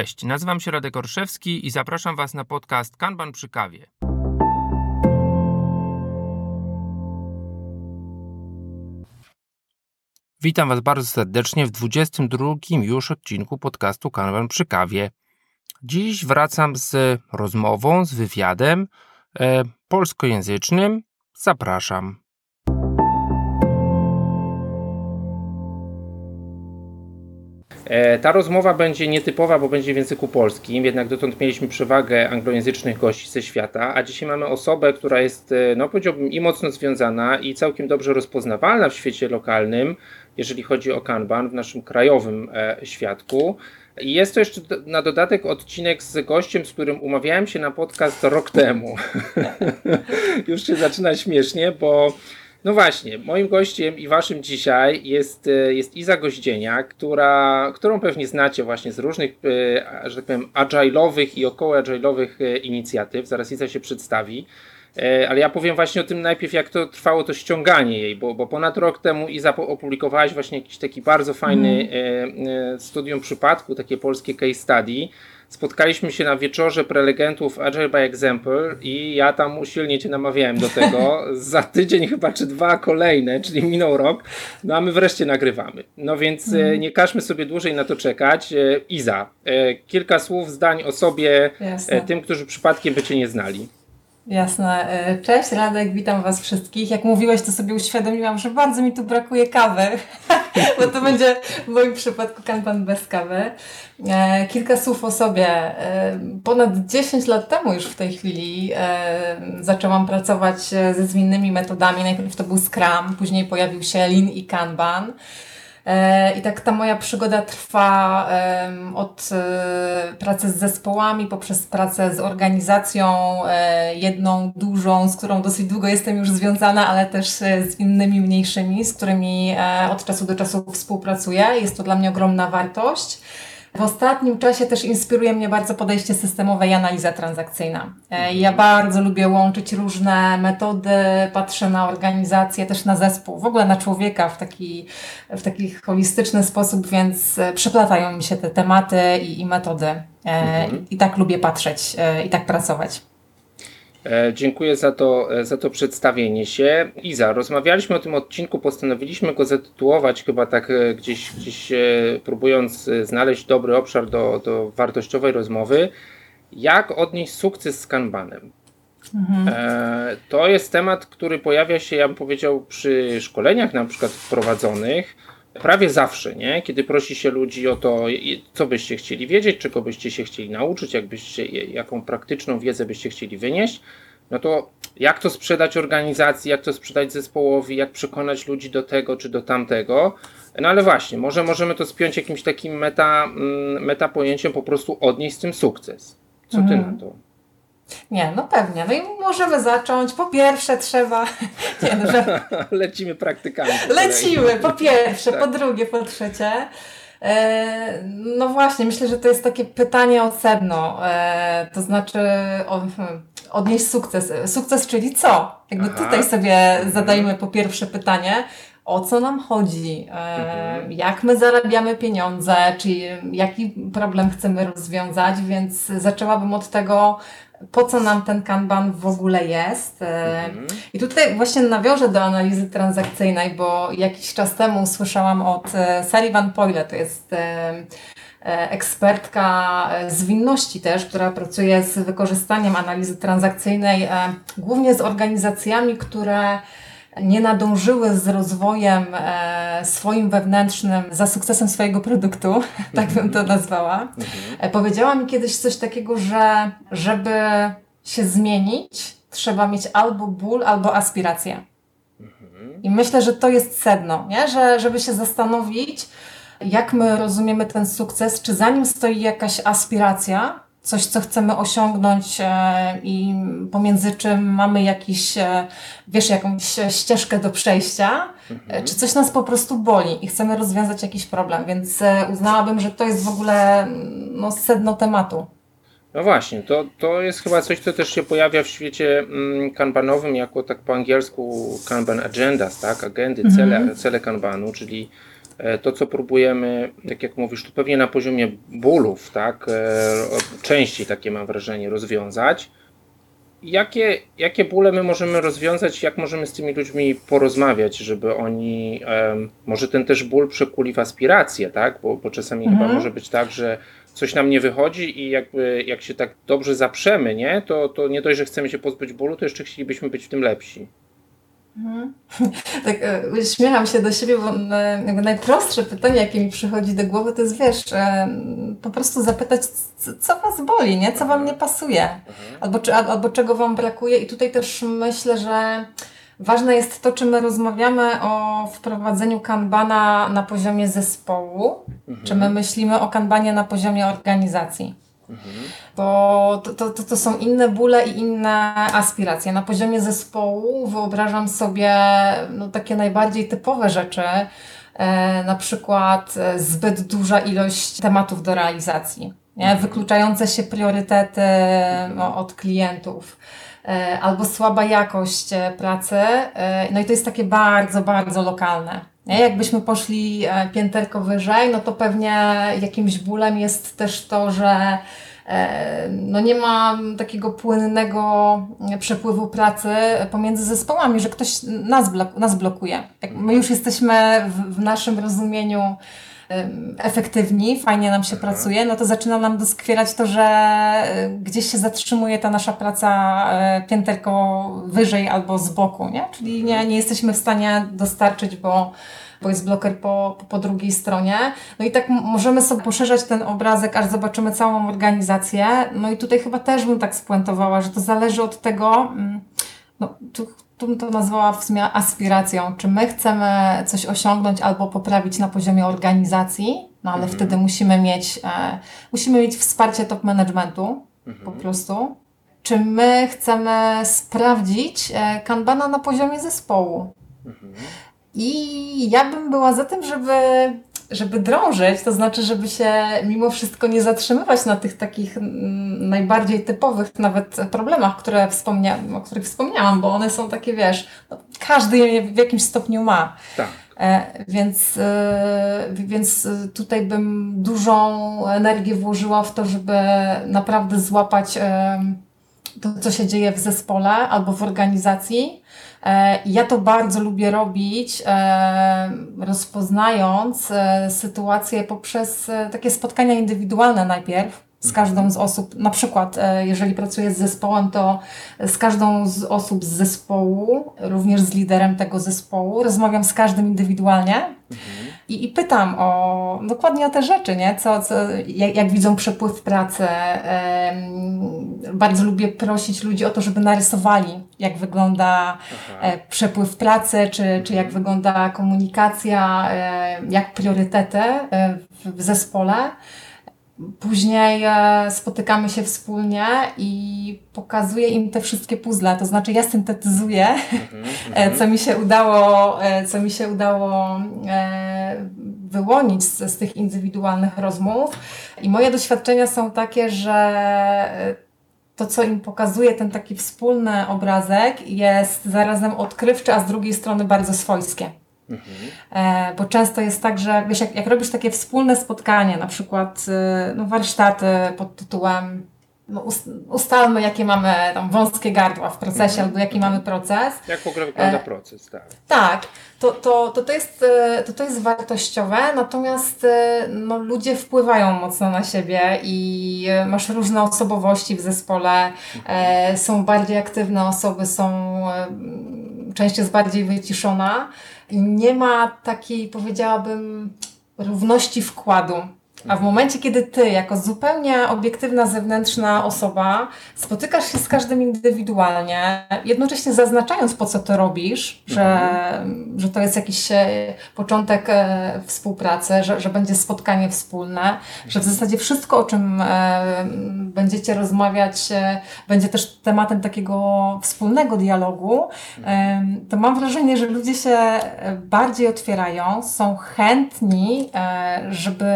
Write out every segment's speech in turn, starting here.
Cześć, nazywam się Radek Orszewski i zapraszam Was na podcast Kanban przy kawie. Witam Was bardzo serdecznie w 22 już odcinku podcastu Kanban przy kawie. Dziś wracam z rozmową, z wywiadem e, polskojęzycznym. Zapraszam. Ta rozmowa będzie nietypowa, bo będzie w języku polskim, jednak dotąd mieliśmy przewagę anglojęzycznych gości ze świata, a dzisiaj mamy osobę, która jest, e, no powiedziałbym, i mocno związana, i całkiem dobrze rozpoznawalna w świecie lokalnym, jeżeli chodzi o Kanban, w naszym krajowym e, świadku. Jest to jeszcze na dodatek odcinek z gościem, z którym umawiałem się na podcast rok temu. Już się zaczyna śmiesznie, bo no właśnie, moim gościem i waszym dzisiaj jest, e, jest Iza Goździenia, która, którą pewnie znacie właśnie z różnych, e, że tak powiem, agile'owych i około agile'owych e, inicjatyw. Zaraz Iza się przedstawi. Ale ja powiem właśnie o tym najpierw, jak to trwało to ściąganie jej, bo, bo ponad rok temu Iza opublikowałaś właśnie jakiś taki bardzo fajny mm. studium przypadku, takie polskie case study, spotkaliśmy się na wieczorze prelegentów Agile by Example i ja tam usilnie Cię namawiałem do tego. Za tydzień chyba czy dwa kolejne, czyli minął rok, no a my wreszcie nagrywamy. No więc mm. nie każmy sobie dłużej na to czekać. E, Iza, e, kilka słów, zdań o sobie, Jasne. tym, którzy przypadkiem by Cię nie znali. Jasne. Cześć Radek, witam Was wszystkich. Jak mówiłeś, to sobie uświadomiłam, że bardzo mi tu brakuje kawy, bo to będzie w moim przypadku kanban bez kawy. E, kilka słów o sobie. E, ponad 10 lat temu już w tej chwili e, zaczęłam pracować ze zwinnymi metodami. Najpierw to był Scrum, później pojawił się Lean i Kanban. E, I tak ta moja przygoda trwa od e, pracy z zespołami, poprzez pracę z organizacją, e, jedną dużą, z którą dosyć długo jestem już związana, ale też z innymi mniejszymi, z którymi od czasu do czasu współpracuję. Jest to dla mnie ogromna wartość. W ostatnim czasie też inspiruje mnie bardzo podejście systemowe i analiza transakcyjna. E, ja bardzo lubię łączyć różne metody, patrzę na organizację, też na zespół, w ogóle na człowieka w taki, w taki holistyczny sposób, więc e, przeplatają mi się te tematy i, i metody. E, mhm. I tak lubię patrzeć i tak pracować. E, dziękuję za to, e, za to przedstawienie się. Iza, rozmawialiśmy o tym odcinku, postanowiliśmy go zatytułować chyba tak e, gdzieś, gdzieś próbując znaleźć dobry obszar do, do wartościowej rozmowy. Jak odnieść sukces z Kanbanem? Mhm. To jest temat, który pojawia się, ja bym powiedział, przy szkoleniach na przykład prowadzonych prawie zawsze, nie? Kiedy prosi się ludzi o to, co byście chcieli wiedzieć, czego byście się chcieli nauczyć, jakbyście, jaką praktyczną wiedzę byście chcieli wynieść, no to jak to sprzedać organizacji, jak to sprzedać zespołowi, jak przekonać ludzi do tego czy do tamtego. No ale właśnie, może możemy to spiąć jakimś takim meta, mm, meta pojęciem, po prostu odnieść z tym sukces. Co ty mhm. na to? Nie, no pewnie. No i możemy zacząć. Po pierwsze trzeba... Nie, no, że... Lecimy praktykami. Lecimy, po pierwsze, tak. po drugie, po trzecie. E, no właśnie, myślę, że to jest takie pytanie o sedno. E, to znaczy odnieść sukces. Sukces, czyli co? Jakby Aha. tutaj sobie mhm. zadajmy po pierwsze pytanie, o co nam chodzi, e, mhm. jak my zarabiamy pieniądze, czy jaki problem chcemy rozwiązać, więc zaczęłabym od tego, po co nam ten kanban w ogóle jest. E, mhm. I tutaj właśnie nawiążę do analizy transakcyjnej, bo jakiś czas temu słyszałam od e, Sari Van Poyle, to jest e, ekspertka zwinności też, która pracuje z wykorzystaniem analizy transakcyjnej, głównie z organizacjami, które nie nadążyły z rozwojem e, swoim wewnętrznym za sukcesem swojego produktu, tak bym to nazwała. E, powiedziała mi kiedyś coś takiego, że żeby się zmienić, trzeba mieć albo ból, albo aspirację. I myślę, że to jest sedno, nie? Że, żeby się zastanowić, jak my rozumiemy ten sukces, czy za nim stoi jakaś aspiracja, coś, co chcemy osiągnąć e, i pomiędzy czym mamy jakiś, e, wiesz, jakąś ścieżkę do przejścia, mhm. czy coś nas po prostu boli i chcemy rozwiązać jakiś problem, więc e, uznałabym, że to jest w ogóle no, sedno tematu. No właśnie, to, to jest chyba coś, co też się pojawia w świecie mm, kanbanowym, jako tak po angielsku kanban agendas, tak, agendy, cele, mhm. cele kanbanu, czyli e, to, co próbujemy, tak jak mówisz, tu pewnie na poziomie bólów, tak, e, częściej takie mam wrażenie, rozwiązać. Jakie, jakie bóle my możemy rozwiązać, jak możemy z tymi ludźmi porozmawiać, żeby oni, może ten też ból przekuli w aspirację, tak, bo, bo czasami mhm. chyba może być tak, że coś nam nie wychodzi i jakby jak się tak dobrze zaprzemy, nie, to, to nie dość, że chcemy się pozbyć bólu, to jeszcze chcielibyśmy być w tym lepsi. Mhm. Tak, e, śmiecham się do siebie, bo e, najprostsze pytanie, jakie mi przychodzi do głowy, to jest wiesz, e, po prostu zapytać, co was boli, nie? co wam nie pasuje, mhm. albo, czy, albo czego wam brakuje. I tutaj też myślę, że ważne jest to, czy my rozmawiamy o wprowadzeniu kanbana na poziomie zespołu, mhm. czy my myślimy o kanbanie na poziomie organizacji. Bo to, to, to są inne bóle i inne aspiracje. Na poziomie zespołu wyobrażam sobie no, takie najbardziej typowe rzeczy, e, na przykład e, zbyt duża ilość tematów do realizacji, nie? Mhm. wykluczające się priorytety no, od klientów e, albo słaba jakość e, pracy. No i to jest takie bardzo, bardzo lokalne. Nie? Jakbyśmy poszli e, pięterko wyżej, no to pewnie jakimś bólem jest też to, że e, no nie ma takiego płynnego przepływu pracy pomiędzy zespołami, że ktoś nas, blok nas blokuje. Jak my już jesteśmy w, w naszym rozumieniu efektywni, fajnie nam się mhm. pracuje, no to zaczyna nam doskwierać to, że e, gdzieś się zatrzymuje ta nasza praca pięterko wyżej albo z boku, nie? Czyli nie, nie jesteśmy w stanie dostarczyć, bo bo jest bloker po, po, po drugiej stronie. No i tak możemy sobie poszerzać ten obrazek, aż zobaczymy całą organizację. No i tutaj chyba też bym tak spuentowała, że to zależy od tego, mm, no tu, tu bym to nazwała w sumie aspiracją, czy my chcemy coś osiągnąć albo poprawić na poziomie organizacji, no ale mhm. wtedy musimy mieć, e, musimy mieć wsparcie top managementu mhm. po prostu. Czy my chcemy sprawdzić e, kanbana na poziomie zespołu? Mhm. I ja bym była za tym, żeby, żeby drążyć, to znaczy, żeby się mimo wszystko nie zatrzymywać na tych takich mm, najbardziej typowych nawet problemach, które wspomnia, o których wspomniałam, bo one są takie, wiesz, no, każdy je w jakimś stopniu ma. Tak. E, więc, e, więc tutaj bym dużą energię włożyła w to, żeby naprawdę złapać e, to, co się dzieje w zespole albo w organizacji ja to bardzo lubię robić, e, rozpoznając e, sytuację poprzez takie spotkania indywidualne najpierw z każdą z osób, na przykład jeżeli pracuję z zespołem, to z każdą z osób z zespołu, również z liderem tego zespołu, rozmawiam z każdym indywidualnie. Mhm i, i pytam o dokładnie o te rzeczy, nie? Co, co, jak, jak widzą przepływ pracy. bardzo lubię prosić ludzi o to, żeby narysowali, jak wygląda e, przepływ pracy, czy, czy jak mhm. wygląda komunikacja, e, jak priorytety e, w zespole. Później e, spotykamy się wspólnie i pokazuję im te wszystkie puzzle, to znaczy ja syntetyzuję, mm-hmm. co mi się udało, e, co mi się udało wyłonić z, z tych indywidualnych rozmów. I moje doświadczenia są takie, że to, co im pokazuje ten taki wspólny obrazek, jest zarazem odkrywcze, a z drugiej strony bardzo swojskie. Mhm. bo często jest tak, że wiesz, jak, jak robisz takie wspólne spotkanie, na przykład e, no, warsztaty pod tytułem no, ustalmy, jakie mamy tam wąskie gardła w procesie, mhm. albo jaki mamy proces. Jak w ogóle wygląda e, proces, tak. Tak, to, to, to, to, jest, to, to jest wartościowe, natomiast no, ludzie wpływają mocno na siebie i masz różne osobowości w zespole, mhm. są bardziej aktywne osoby, są, część jest bardziej wyciszona nie ma takiej, powiedziałabym, równości wkładu a w momencie, kiedy ty, jako zupełnie obiektywna, zewnętrzna osoba, spotykasz się z każdym indywidualnie, jednocześnie zaznaczając, po co to robisz, że, że to jest jakiś e, początek e, współpracy, że, że będzie spotkanie wspólne, że w zasadzie wszystko, o czym e, będziecie rozmawiać, będzie też tematem takiego wspólnego dialogu, to mam wrażenie, że ludzie się bardziej otwierają, są chętni, żeby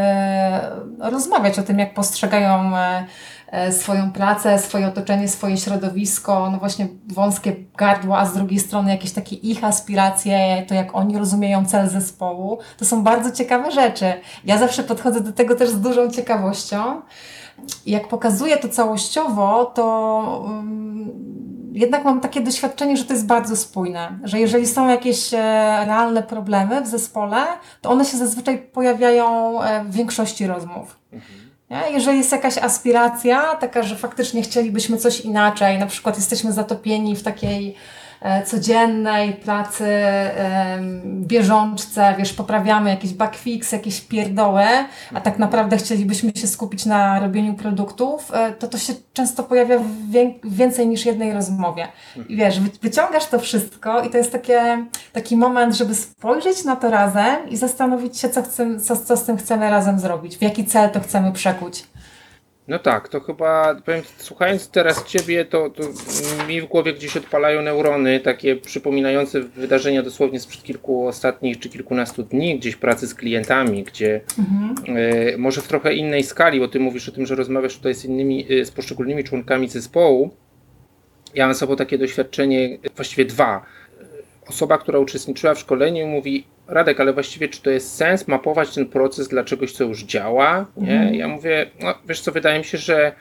rozmawiać o tym, jak postrzegają e, e, swoją pracę, swoje otoczenie, swoje środowisko, no właśnie wąskie gardło, a z drugiej strony jakieś takie ich aspiracje, to jak oni rozumieją cel zespołu, to są bardzo ciekawe rzeczy. Ja zawsze podchodzę do tego też z dużą ciekawością. Jak pokazuję to całościowo, to um, jednak mam takie doświadczenie, że to jest bardzo spójne, że jeżeli są jakieś e, realne problemy w zespole, to one się zazwyczaj pojawiają e, w większości rozmów. Nie? Jeżeli jest jakaś aspiracja, taka, że faktycznie chcielibyśmy coś inaczej, na przykład jesteśmy zatopieni w takiej codziennej pracy bieżączce, wiesz, poprawiamy jakiś backfix, jakieś pierdoły, a tak naprawdę chcielibyśmy się skupić na robieniu produktów, e, to to się często pojawia w więcej niż jednej rozmowie. I wiesz, wyciągasz to wszystko i to jest takie, taki moment, żeby spojrzeć na to razem i zastanowić się, co, chcemy, co, co z tym chcemy razem zrobić, w jaki cel to chcemy przekuć. No tak, to chyba, powiem, słuchając teraz Ciebie, to, to mi w głowie gdzieś odpalają neurony, takie przypominające wydarzenia dosłownie sprzed kilku ostatnich czy kilkunastu dni, gdzieś pracy z klientami, gdzie mhm. y, może w trochę innej skali, bo Ty mówisz o tym, że rozmawiasz tutaj z innymi, y, z poszczególnymi członkami zespołu. Ja mam sobą takie doświadczenie, właściwie dwa. Osoba, która uczestniczyła w szkoleniu mówi, Radek, ale właściwie czy to jest sens mapować ten proces dla czegoś, co już działa? Nie? Mhm. Ja mówię, no, wiesz co, wydaje mi się, że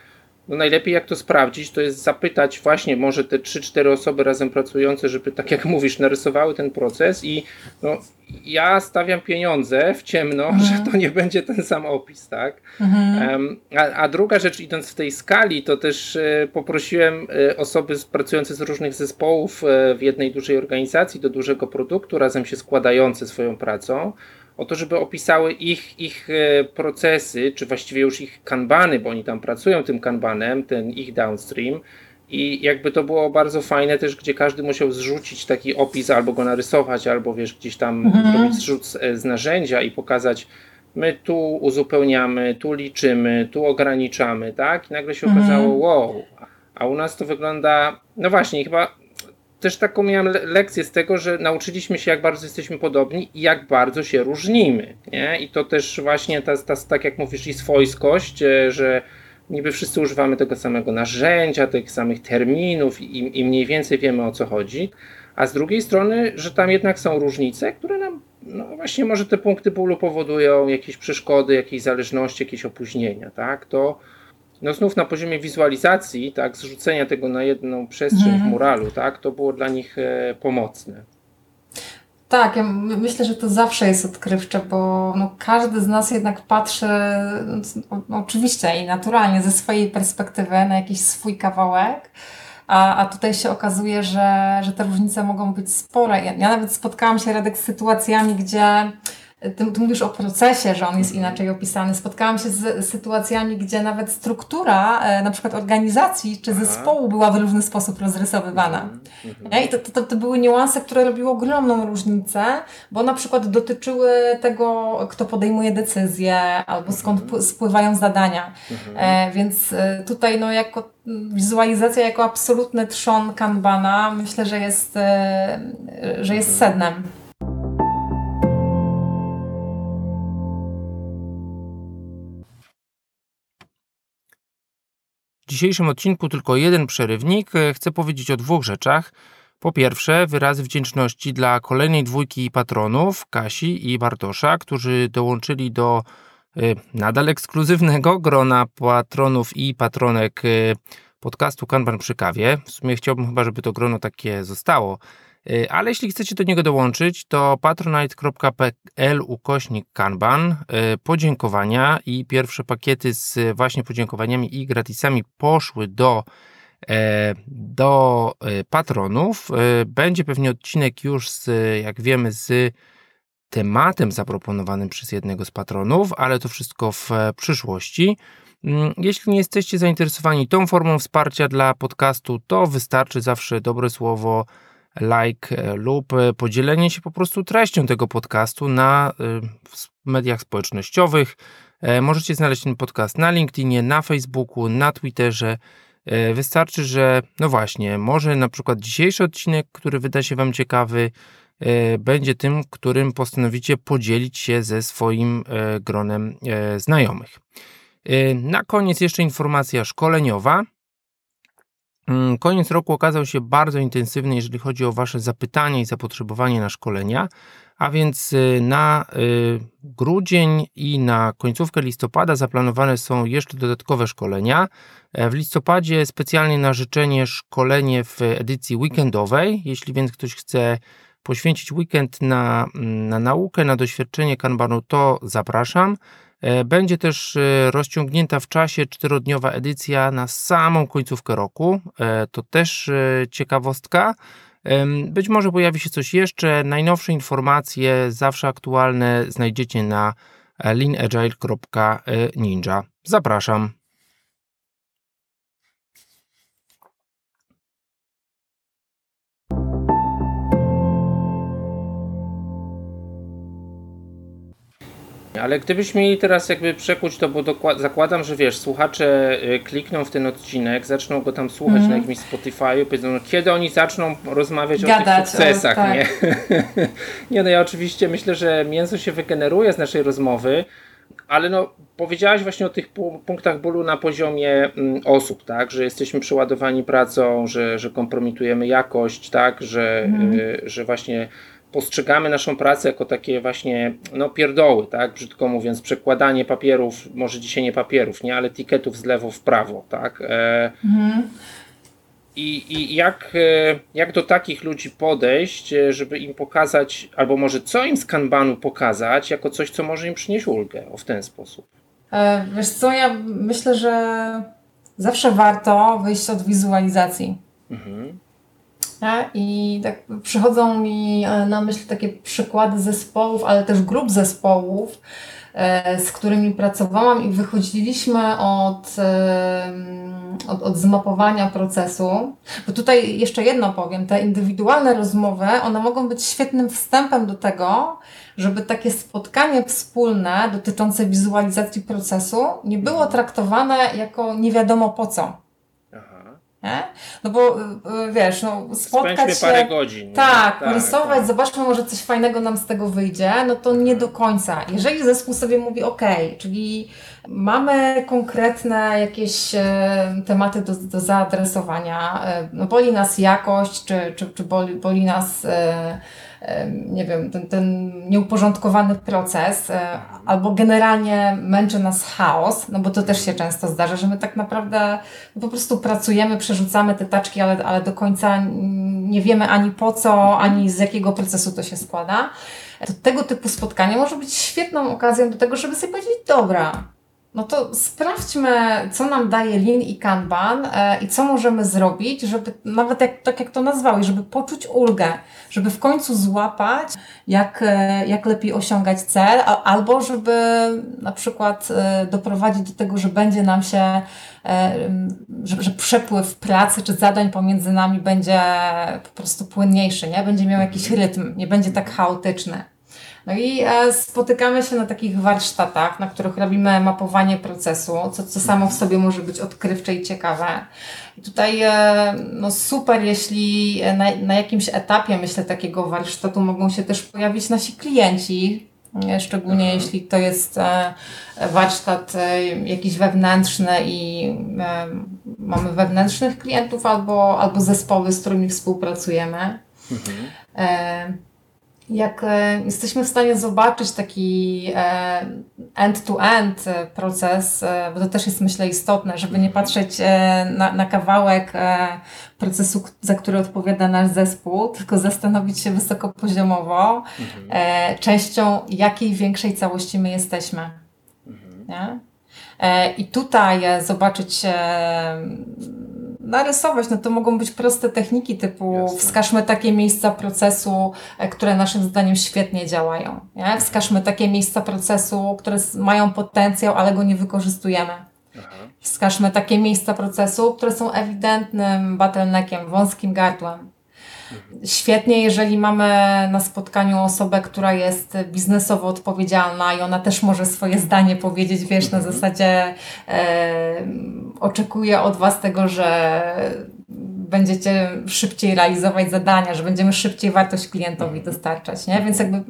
no najlepiej jak to sprawdzić, to jest zapytać właśnie może te 3-4 osoby razem pracujące, żeby tak jak mówisz, narysowały ten proces i no, ja stawiam pieniądze w ciemno, mhm. że to nie będzie ten sam opis, tak? Mhm. a, a, druga rzecz, idąc w tej skali, to też e, poprosiłem e, osoby pracujące z różnych zespołów e, w jednej dużej organizacji do dużego produktu, razem się składające swoją pracą, o to, żeby opisały ich, ich procesy, czy właściwie już ich kanbany, bo oni tam pracują tym kanbanem, ten ich downstream, i jakby to było bardzo fajne też, gdzie każdy musiał zrzucić taki opis, albo go narysować, albo wiesz, gdzieś tam mhm. zrobić zrzut z, z narzędzia i pokazać, my tu uzupełniamy, tu liczymy, tu ograniczamy, tak? I nagle się mhm. okazało, wow, a u nas to wygląda, no właśnie, chyba też taką miałem lekcję z tego, że nauczyliśmy się, jak bardzo jesteśmy podobni i jak bardzo się różnimy, nie? I to też właśnie ta, ta tak jak mówisz, i swojskość, e, że niby wszyscy używamy tego samego narzędzia, tych samych terminów i, i mniej więcej wiemy o co chodzi, a z drugiej strony, że tam jednak są różnice, które nam, no właśnie może te punkty bólu powodują jakieś przeszkody, jakieś zależności, jakieś opóźnienia, tak, to no znów na poziomie wizualizacji, tak, zrzucenia tego na jedną przestrzeń w mhm. muralu, tak, to było dla nich e, pomocne. Tak, ja myślę, że to zawsze jest odkrywcze, bo no, każdy z nas jednak patrzy, no, oczywiście i naturalnie ze swojej perspektywy na jakiś swój kawałek, a, a tutaj się okazuje, że, że te różnice mogą być spore. Ja, ja nawet spotkałam się, Radek, z sytuacjami, gdzie ty, ty mówisz o procesie, że on jest inaczej opisany. Spotkałam się z sytuacjami, gdzie nawet struktura e, na przykład organizacji czy zespołu była w różny sposób rozrysowywana. Mhm, mhm. I to, to, to były niuanse, które robiły ogromną różnicę, bo na przykład dotyczyły tego, kto podejmuje decyzje albo skąd mhm. spływają zadania. E, więc e, tutaj no, jako wizualizacja jako absolutny trzon Kanbana myślę, że jest, e, że jest sednem. W dzisiejszym odcinku tylko jeden przerywnik. E, chcę powiedzieć o dwóch rzeczach. Po pierwsze, wyrazy wdzięczności dla kolejnej dwójki patronów, Kasi i Bartosza, którzy dołączyli do y, nadal ekskluzywnego grona patronów i patronek y, podcastu Kanban przy kawie. W sumie chciałbym chyba, żeby to grono takie zostało. Y, ale jeśli chcecie do niego dołączyć, to patronite.pl ukośnik kanban, y, podziękowania i pierwsze pakiety z właśnie podziękowaniami i gratisami poszły do, e, do e, patronów. E, będzie pewnie odcinek już z, jak wiemy, z tematem zaproponowanym przez jednego z patronów, ale to wszystko w przyszłości. Mm, jeśli nie jesteście zainteresowani tą formą wsparcia dla podcastu, to wystarczy zawsze dobre słowo like e, lub e, podzielenie się po prostu treścią tego podcastu na e, mediach społecznościowych. Możecie znaleźć ten podcast na LinkedInie, na Facebooku, na Twitterze. Wystarczy, że no właśnie, może na przykład dzisiejszy odcinek, który wyda się Wam ciekawy, będzie tym, którym postanowicie podzielić się ze swoim gronem znajomych. Na koniec jeszcze informacja szkoleniowa. Mm, koniec roku okazał się bardzo intensywny, jeżeli chodzi o Wasze zapytania i zapotrzebowanie na szkolenia, a więc y, na y, grudzień i na końcówkę listopada zaplanowane są jeszcze dodatkowe szkolenia. E, w listopadzie specjalnie na życzenie szkolenie w edycji weekendowej. Jeśli więc ktoś chce poświęcić weekend na, mm, na naukę, na doświadczenie kanbanu, to zapraszam. E, będzie też e, rozciągnięta w czasie czterodniowa edycja na samą końcówkę roku. E, to też ciekawostka. Być może pojawi się coś jeszcze. Najnowsze informacje, zawsze aktualne, znajdziecie na leanagile.ninja. Zapraszam. Ale gdybyś mieli teraz jakby przekuć to, bo zakładam, że wiesz, słuchacze y, klikną w ten odcinek, zaczną go tam słuchać mm. na jakimś Spotify, powiedzą, no, kiedy oni zaczną rozmawiać Gadać, o tych sukcesach, o, tak. nie? nie, no ja oczywiście myślę, że mięso się wygeneruje z naszej rozmowy, ale no, powiedziałaś właśnie o tych punktach bólu na poziomie mm, osób, tak, że jesteśmy przeładowani pracą, że, że kompromitujemy jakość, tak, że, mm. że właśnie postrzegamy naszą pracę jako takie właśnie no, pierdoły, tak? Brzydko mówiąc, przekładanie papierów, może dzisiaj nie papierów, nie, ale etykietów z lewo w prawo, tak? E, mhm. I, I jak, e, jak do takich ludzi podejść, e, żeby im pokazać, albo może co im z kanbanu pokazać, jako coś, co może im przynieść ulgę, o w ten sposób? E, wiesz co, ja myślę, że zawsze warto wyjść od wizualizacji. Mhm. I tak przychodzą mi e, na myśl takie przykłady zespołów, ale też grup zespołów, e, z którymi pracowałam i wychodziliśmy od, e, od, od zmapowania procesu. Bo tutaj jeszcze jedno powiem, te indywidualne rozmowy, one mogą być świetnym wstępem do tego, żeby takie spotkanie wspólne dotyczące wizualizacji procesu nie było traktowane jako nie wiadomo po co. Nie? No bo y, y, wiesz, no spotkać Spędźmy się... parę godzin. Tak, tak rysować, tak. zobaczmy, może coś fajnego nam z tego wyjdzie, no to nie do końca. Jeżeli zespół sobie mówi ok, czyli mamy konkretne jakieś e, tematy do, do zaadresowania, e, no boli nas jakość, czy, czy, czy boli, boli nas e, nie wiem, ten, ten nieuporządkowany proces, e, albo generalnie męczy nas chaos, no bo to też się często zdarza, że my tak naprawdę po prostu pracujemy, przerzucamy te taczki, ale, ale do końca nie wiemy ani po co, ani z jakiego procesu to się składa. To tego typu spotkanie może być świetną okazją do tego, żeby sobie powiedzieć, dobra, no to sprawdźmy, co nam daje Lean i Kanban e, i co możemy zrobić, żeby nawet jak, tak jak to nazwałeś, żeby poczuć ulgę, żeby w końcu złapać, jak, e, jak lepiej osiągać cel, albo żeby na przykład e, doprowadzić do tego, że będzie nam się, że, że przepływ pracy czy zadań pomiędzy nami będzie po prostu płynniejszy, nie? będzie miał jakiś rytm, nie będzie tak chaotyczny. No i e, spotykamy się na takich warsztatach, na których robimy mapowanie procesu, co, co samo w sobie może być odkrywcze i ciekawe. I tutaj e, no super, jeśli na, na jakimś etapie, myślę, takiego warsztatu mogą się też pojawić nasi klienci, e, szczególnie mhm. jeśli to jest warsztat jakiś wewnętrzny i mamy wewnętrznych klientów albo, albo zespoły, z którymi współpracujemy. Mhm jak e, jesteśmy w stanie zobaczyć taki e, end-to-end -end proces, e, bo to też jest myślę istotne, żeby nie patrzeć na, na kawałek procesu, za który odpowiada nasz zespół, tylko zastanowić się wysokopoziomowo, mhm. częścią jakiej większej całości my jesteśmy. Mhm. I tutaj zobaczyć narysować, no to mogą być proste techniki typu Jasne. wskażmy takie miejsca procesu, e, które naszym zdaniem świetnie działają. Nie? Wskażmy takie miejsca procesu, które mają potencjał, ale go nie wykorzystujemy. Aha. Wskażmy takie miejsca procesu, które są ewidentnym bottleneckiem, wąskim gardłem. Świetnie, jeżeli mamy na spotkaniu osobę, która jest biznesowo odpowiedzialna i ona też może swoje zdanie powiedzieć, wiesz, na mhm. zasadzie e, oczekuję od Was tego, że będziecie szybciej realizować zadania, że będziemy szybciej wartość klientowi mhm. dostarczać, nie? Więc jakby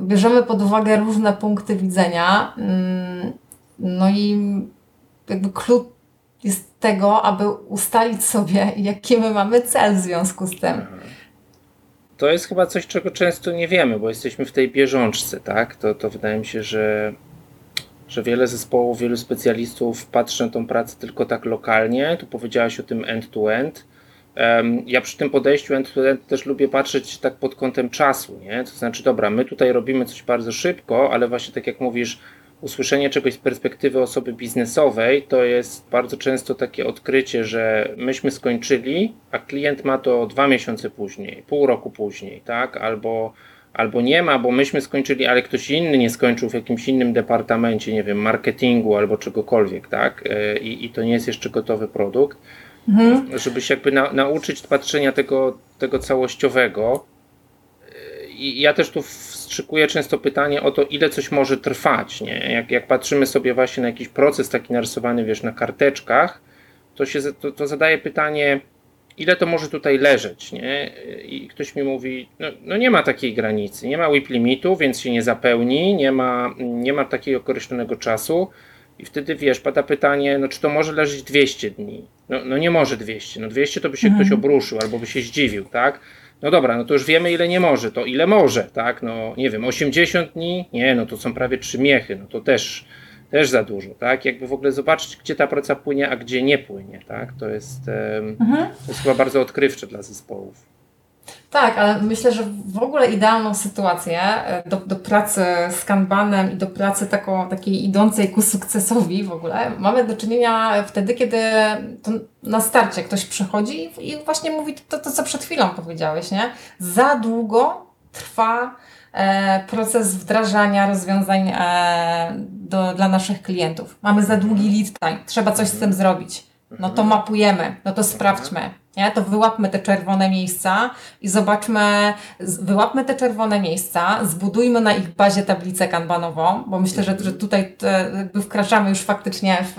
bierzemy pod uwagę różne punkty widzenia. Mm, No i jakby klucz jest tego, aby ustalić sobie, jaki my mamy cel w związku z tym. To jest chyba coś, czego często nie wiemy, bo jesteśmy w tej bieżączce, tak? To, to wydaje mi się, że, że wiele zespołów, wielu specjalistów patrzy na tą pracę tylko tak lokalnie. Tu powiedziałaś o tym end-to-end. Ja przy tym podejściu end-to-end też lubię patrzeć tak pod kątem czasu, nie? To znaczy, dobra, my tutaj robimy coś bardzo szybko, ale właśnie tak jak mówisz, usłyszenie czegoś z perspektywy osoby biznesowej to jest bardzo często takie odkrycie, że myśmy skończyli, a klient ma to dwa miesiące później, pół roku później, tak? Albo, albo nie ma, bo myśmy skończyli, ale ktoś inny nie skończył w jakimś innym departamencie, nie wiem, marketingu albo czegokolwiek, tak? E, I, i to nie jest jeszcze gotowy produkt. Mhm. Żeby się jakby na, nauczyć patrzenia tego, tego całościowego. E, I ja też tu wstrzykuję często pytanie o to, ile coś może trwać. Nie? Jak, jak patrzymy sobie właśnie na jakiś proces taki narysowany, wiesz, na karteczkach, to się to, to zadaje pytanie, ile to może tutaj leżeć, nie? I ktoś mi mówi, no, no, nie ma takiej granicy, nie ma whip limitu, więc się nie zapełni, nie ma, nie ma takiego określonego czasu. I wtedy wiesz, pada pytanie, no czy to może leżeć 200 dni? No, no nie może 200, no 200 to by się mhm. ktoś obruszył albo by się zdziwił, tak? No dobra, no to już wiemy ile nie może, to ile może, tak? No nie wiem, 80 dni? Nie, no to są prawie trzy miechy, no to też, też za dużo, tak? Jakby w ogóle zobaczyć, gdzie ta praca płynie, a gdzie nie płynie, tak? To jest, mhm. to jest chyba bardzo odkrywcze dla zespołów. Tak, ale myślę, że w ogóle idealną sytuację e, do, do pracy z Kanbanem i do pracy taką, takiej idącej ku sukcesowi w ogóle mamy do czynienia wtedy, kiedy na starcie ktoś przychodzi i właśnie mówi to, to, co przed chwilą powiedziałeś, nie? Za długo trwa e, proces wdrażania rozwiązań e, do, dla naszych klientów. Mamy za długi lead time, trzeba coś z tym zrobić. No to mapujemy, no to sprawdźmy nie? To wyłapmy te czerwone miejsca i zobaczmy, wyłapmy te czerwone miejsca, zbudujmy na ich bazie tablicę kanbanową, bo myślę, że, że tutaj te, jakby wkraczamy już faktycznie w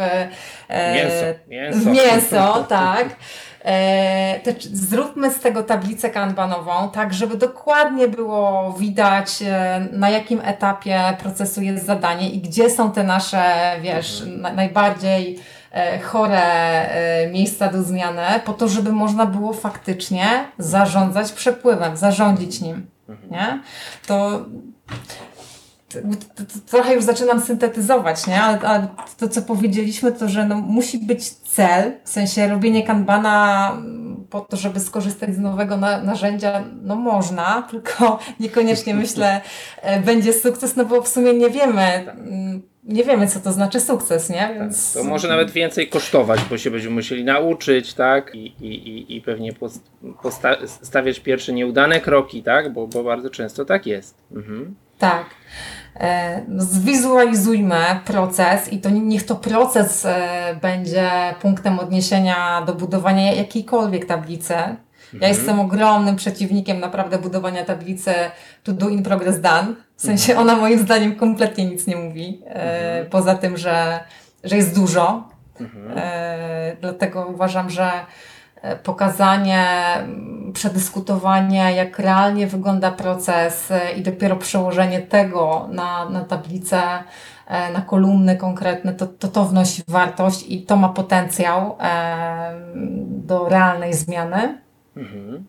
e, mięso, mięso. W mięso tak. E, te, zróbmy z tego tablicę kanbanową, tak żeby dokładnie było widać, e, na jakim etapie procesu jest zadanie i gdzie są te nasze, wiesz, mhm. na, najbardziej chore e, miejsca do zmiany, po to, żeby można było faktycznie zarządzać przepływem, zarządzić nim. Mhm. Nie? To trochę już zaczynam syntetyzować, nie? Ale, ale, to, co powiedzieliśmy, to, że no, musi być cel, w sensie robienie kanbana po to, żeby skorzystać z nowego na, narzędzia, no można, tylko niekoniecznie myślę, e, będzie sukces, no bo w sumie nie wiemy, mm, nie wiemy, co to znaczy sukces, nie? Tak, Więc... To może nawet więcej kosztować, bo się będziemy musieli nauczyć, tak? I, i, i pewnie stawiać pierwsze nieudane kroki, tak? Bo, bo bardzo często tak jest. Mhm. Tak. E, no, zwizualizujmy proces i to niech to proces e, będzie punktem odniesienia do budowania jakiejkolwiek tablicy. Ja mhm. jestem ogromnym przeciwnikiem naprawdę budowania tablicy to do in progress done. W sensie ona moim zdaniem kompletnie nic nie mówi. E, mhm. poza tym, że, że jest dużo. Mhm. E, dlatego uważam, że e, pokazanie, przedyskutowanie, jak realnie wygląda proces i dopiero przełożenie tego na, na tablicę, na kolumny konkretne, to, to to wnosi wartość i to ma potencjał do realnej zmiany. Mhm.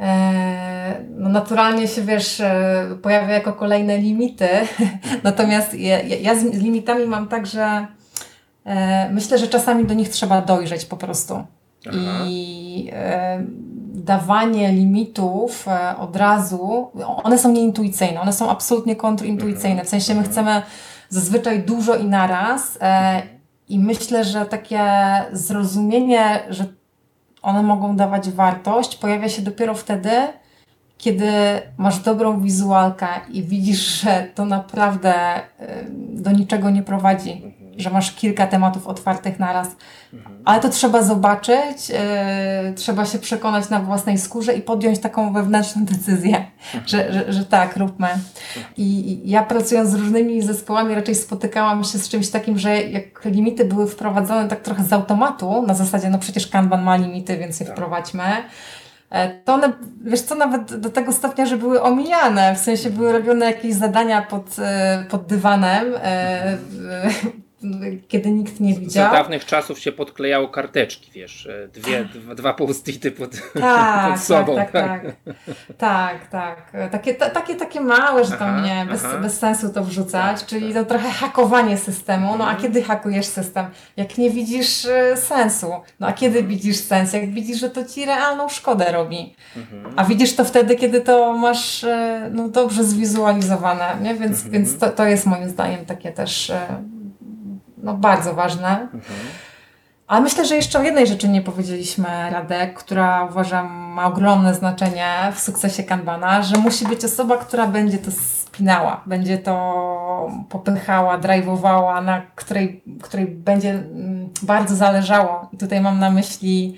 E, no naturalnie się wiesz, e, pojawia jako kolejne limity. Natomiast ja, ja z limitami mam tak, że e, myślę, że czasami do nich trzeba dojrzeć po prostu. Aha. I dawanie limitów od razu, one są nieintuicyjne, one są absolutnie kontrintuicyjne. W sensie my mhm. chcemy zazwyczaj dużo i naraz. E, I myślę, że takie zrozumienie, że one mogą dawać wartość, pojawia się dopiero wtedy, kiedy masz dobrą wizualkę i widzisz, że to naprawdę do niczego nie prowadzi. Że masz kilka tematów otwartych naraz. Mhm. Ale to trzeba zobaczyć, yy, trzeba się przekonać na własnej skórze i podjąć taką wewnętrzną decyzję, mhm. że, że, że tak, róbmy. I, I ja pracując z różnymi zespołami raczej spotykałam się z czymś takim, że jak limity były wprowadzone tak trochę z automatu, na zasadzie no przecież Kanban ma limity, więc je tak. wprowadźmy e, to one, wiesz co, nawet do tego stopnia, że były omijane, w sensie były robione jakieś zadania pod, e, pod dywanem, e, kiedy nikt nie widział. Za dawnych czasów się podklejało karteczki, wiesz, e, dwie, dwa, dwa post-ity pod, tak, pod sobą. Tak, tak, tak. tak, tak. Takie, ta, takie, takie małe, że to Aha, nie, bez, bez sensu to wrzucać, Tak, czyli tak. to trochę hakowanie systemu. No a Mhm. kiedy hakujesz system? Jak nie widzisz e, sensu. No a kiedy widzisz sens? Jak widzisz, że to ci realną szkodę robi. Mhm. A widzisz to wtedy, kiedy to masz e, no, dobrze zwizualizowane, nie? Więc, Mhm. więc to, to jest moim zdaniem takie też no, bardzo ważne. Mhm. Ale myślę, że jeszcze o jednej rzeczy nie powiedzieliśmy, Radek, która uważam ma ogromne znaczenie w sukcesie Kanbana, że musi być osoba, która będzie to spinała, będzie to popychała, drive'owała, na której, której będzie mm, bardzo zależało. I tutaj mam na myśli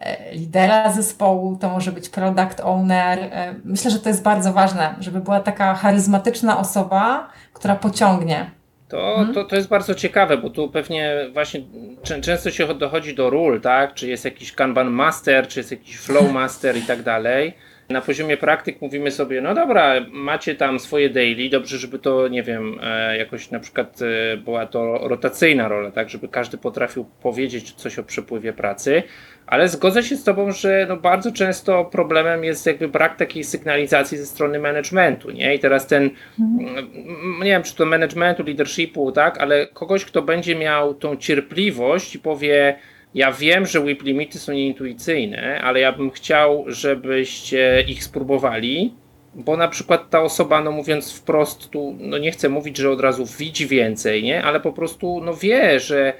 e, lidera zespołu, to może być product owner. E, Myślę, że to jest bardzo ważne, żeby była taka charyzmatyczna osoba, która pociągnie. To, Mhm. to, to jest bardzo ciekawe, bo tu pewnie właśnie czę- często się dochodzi do ról, tak? Czy jest jakiś Kanban Master, czy jest jakiś Flow Master i tak dalej. Na poziomie praktyk mówimy sobie, no dobra, macie tam swoje daily, dobrze, żeby to, nie wiem, e, jakoś na przykład e, była to rotacyjna rola, tak, żeby każdy potrafił powiedzieć coś o przepływie pracy, ale zgodzę się z Tobą, że no bardzo często problemem jest jakby brak takiej sygnalizacji ze strony managementu, nie? I teraz ten, mm, nie wiem, czy to managementu, leadershipu, tak, ale kogoś, kto będzie miał tą cierpliwość i powie, ja wiem, że whip limity są nieintuicyjne, ale ja bym chciał, żebyście ich spróbowali, bo na przykład ta osoba, no mówiąc wprost, tu, no nie chcę mówić, że od razu widzi więcej, nie, ale po prostu, no wie, że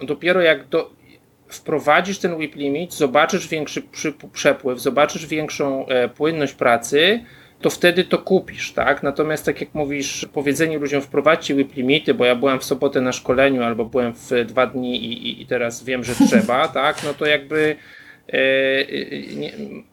dopiero jak do, wprowadzisz ten whip limit, zobaczysz większy przy, przepływ, zobaczysz większą e, płynność pracy, to wtedy to kupisz, tak? Natomiast tak jak mówisz, powiedzenie ludziom wprowadźcie whip limity, bo ja byłem w sobotę na szkoleniu albo byłem w dwa dni i, i, teraz wiem, że trzeba, tak? No to jakby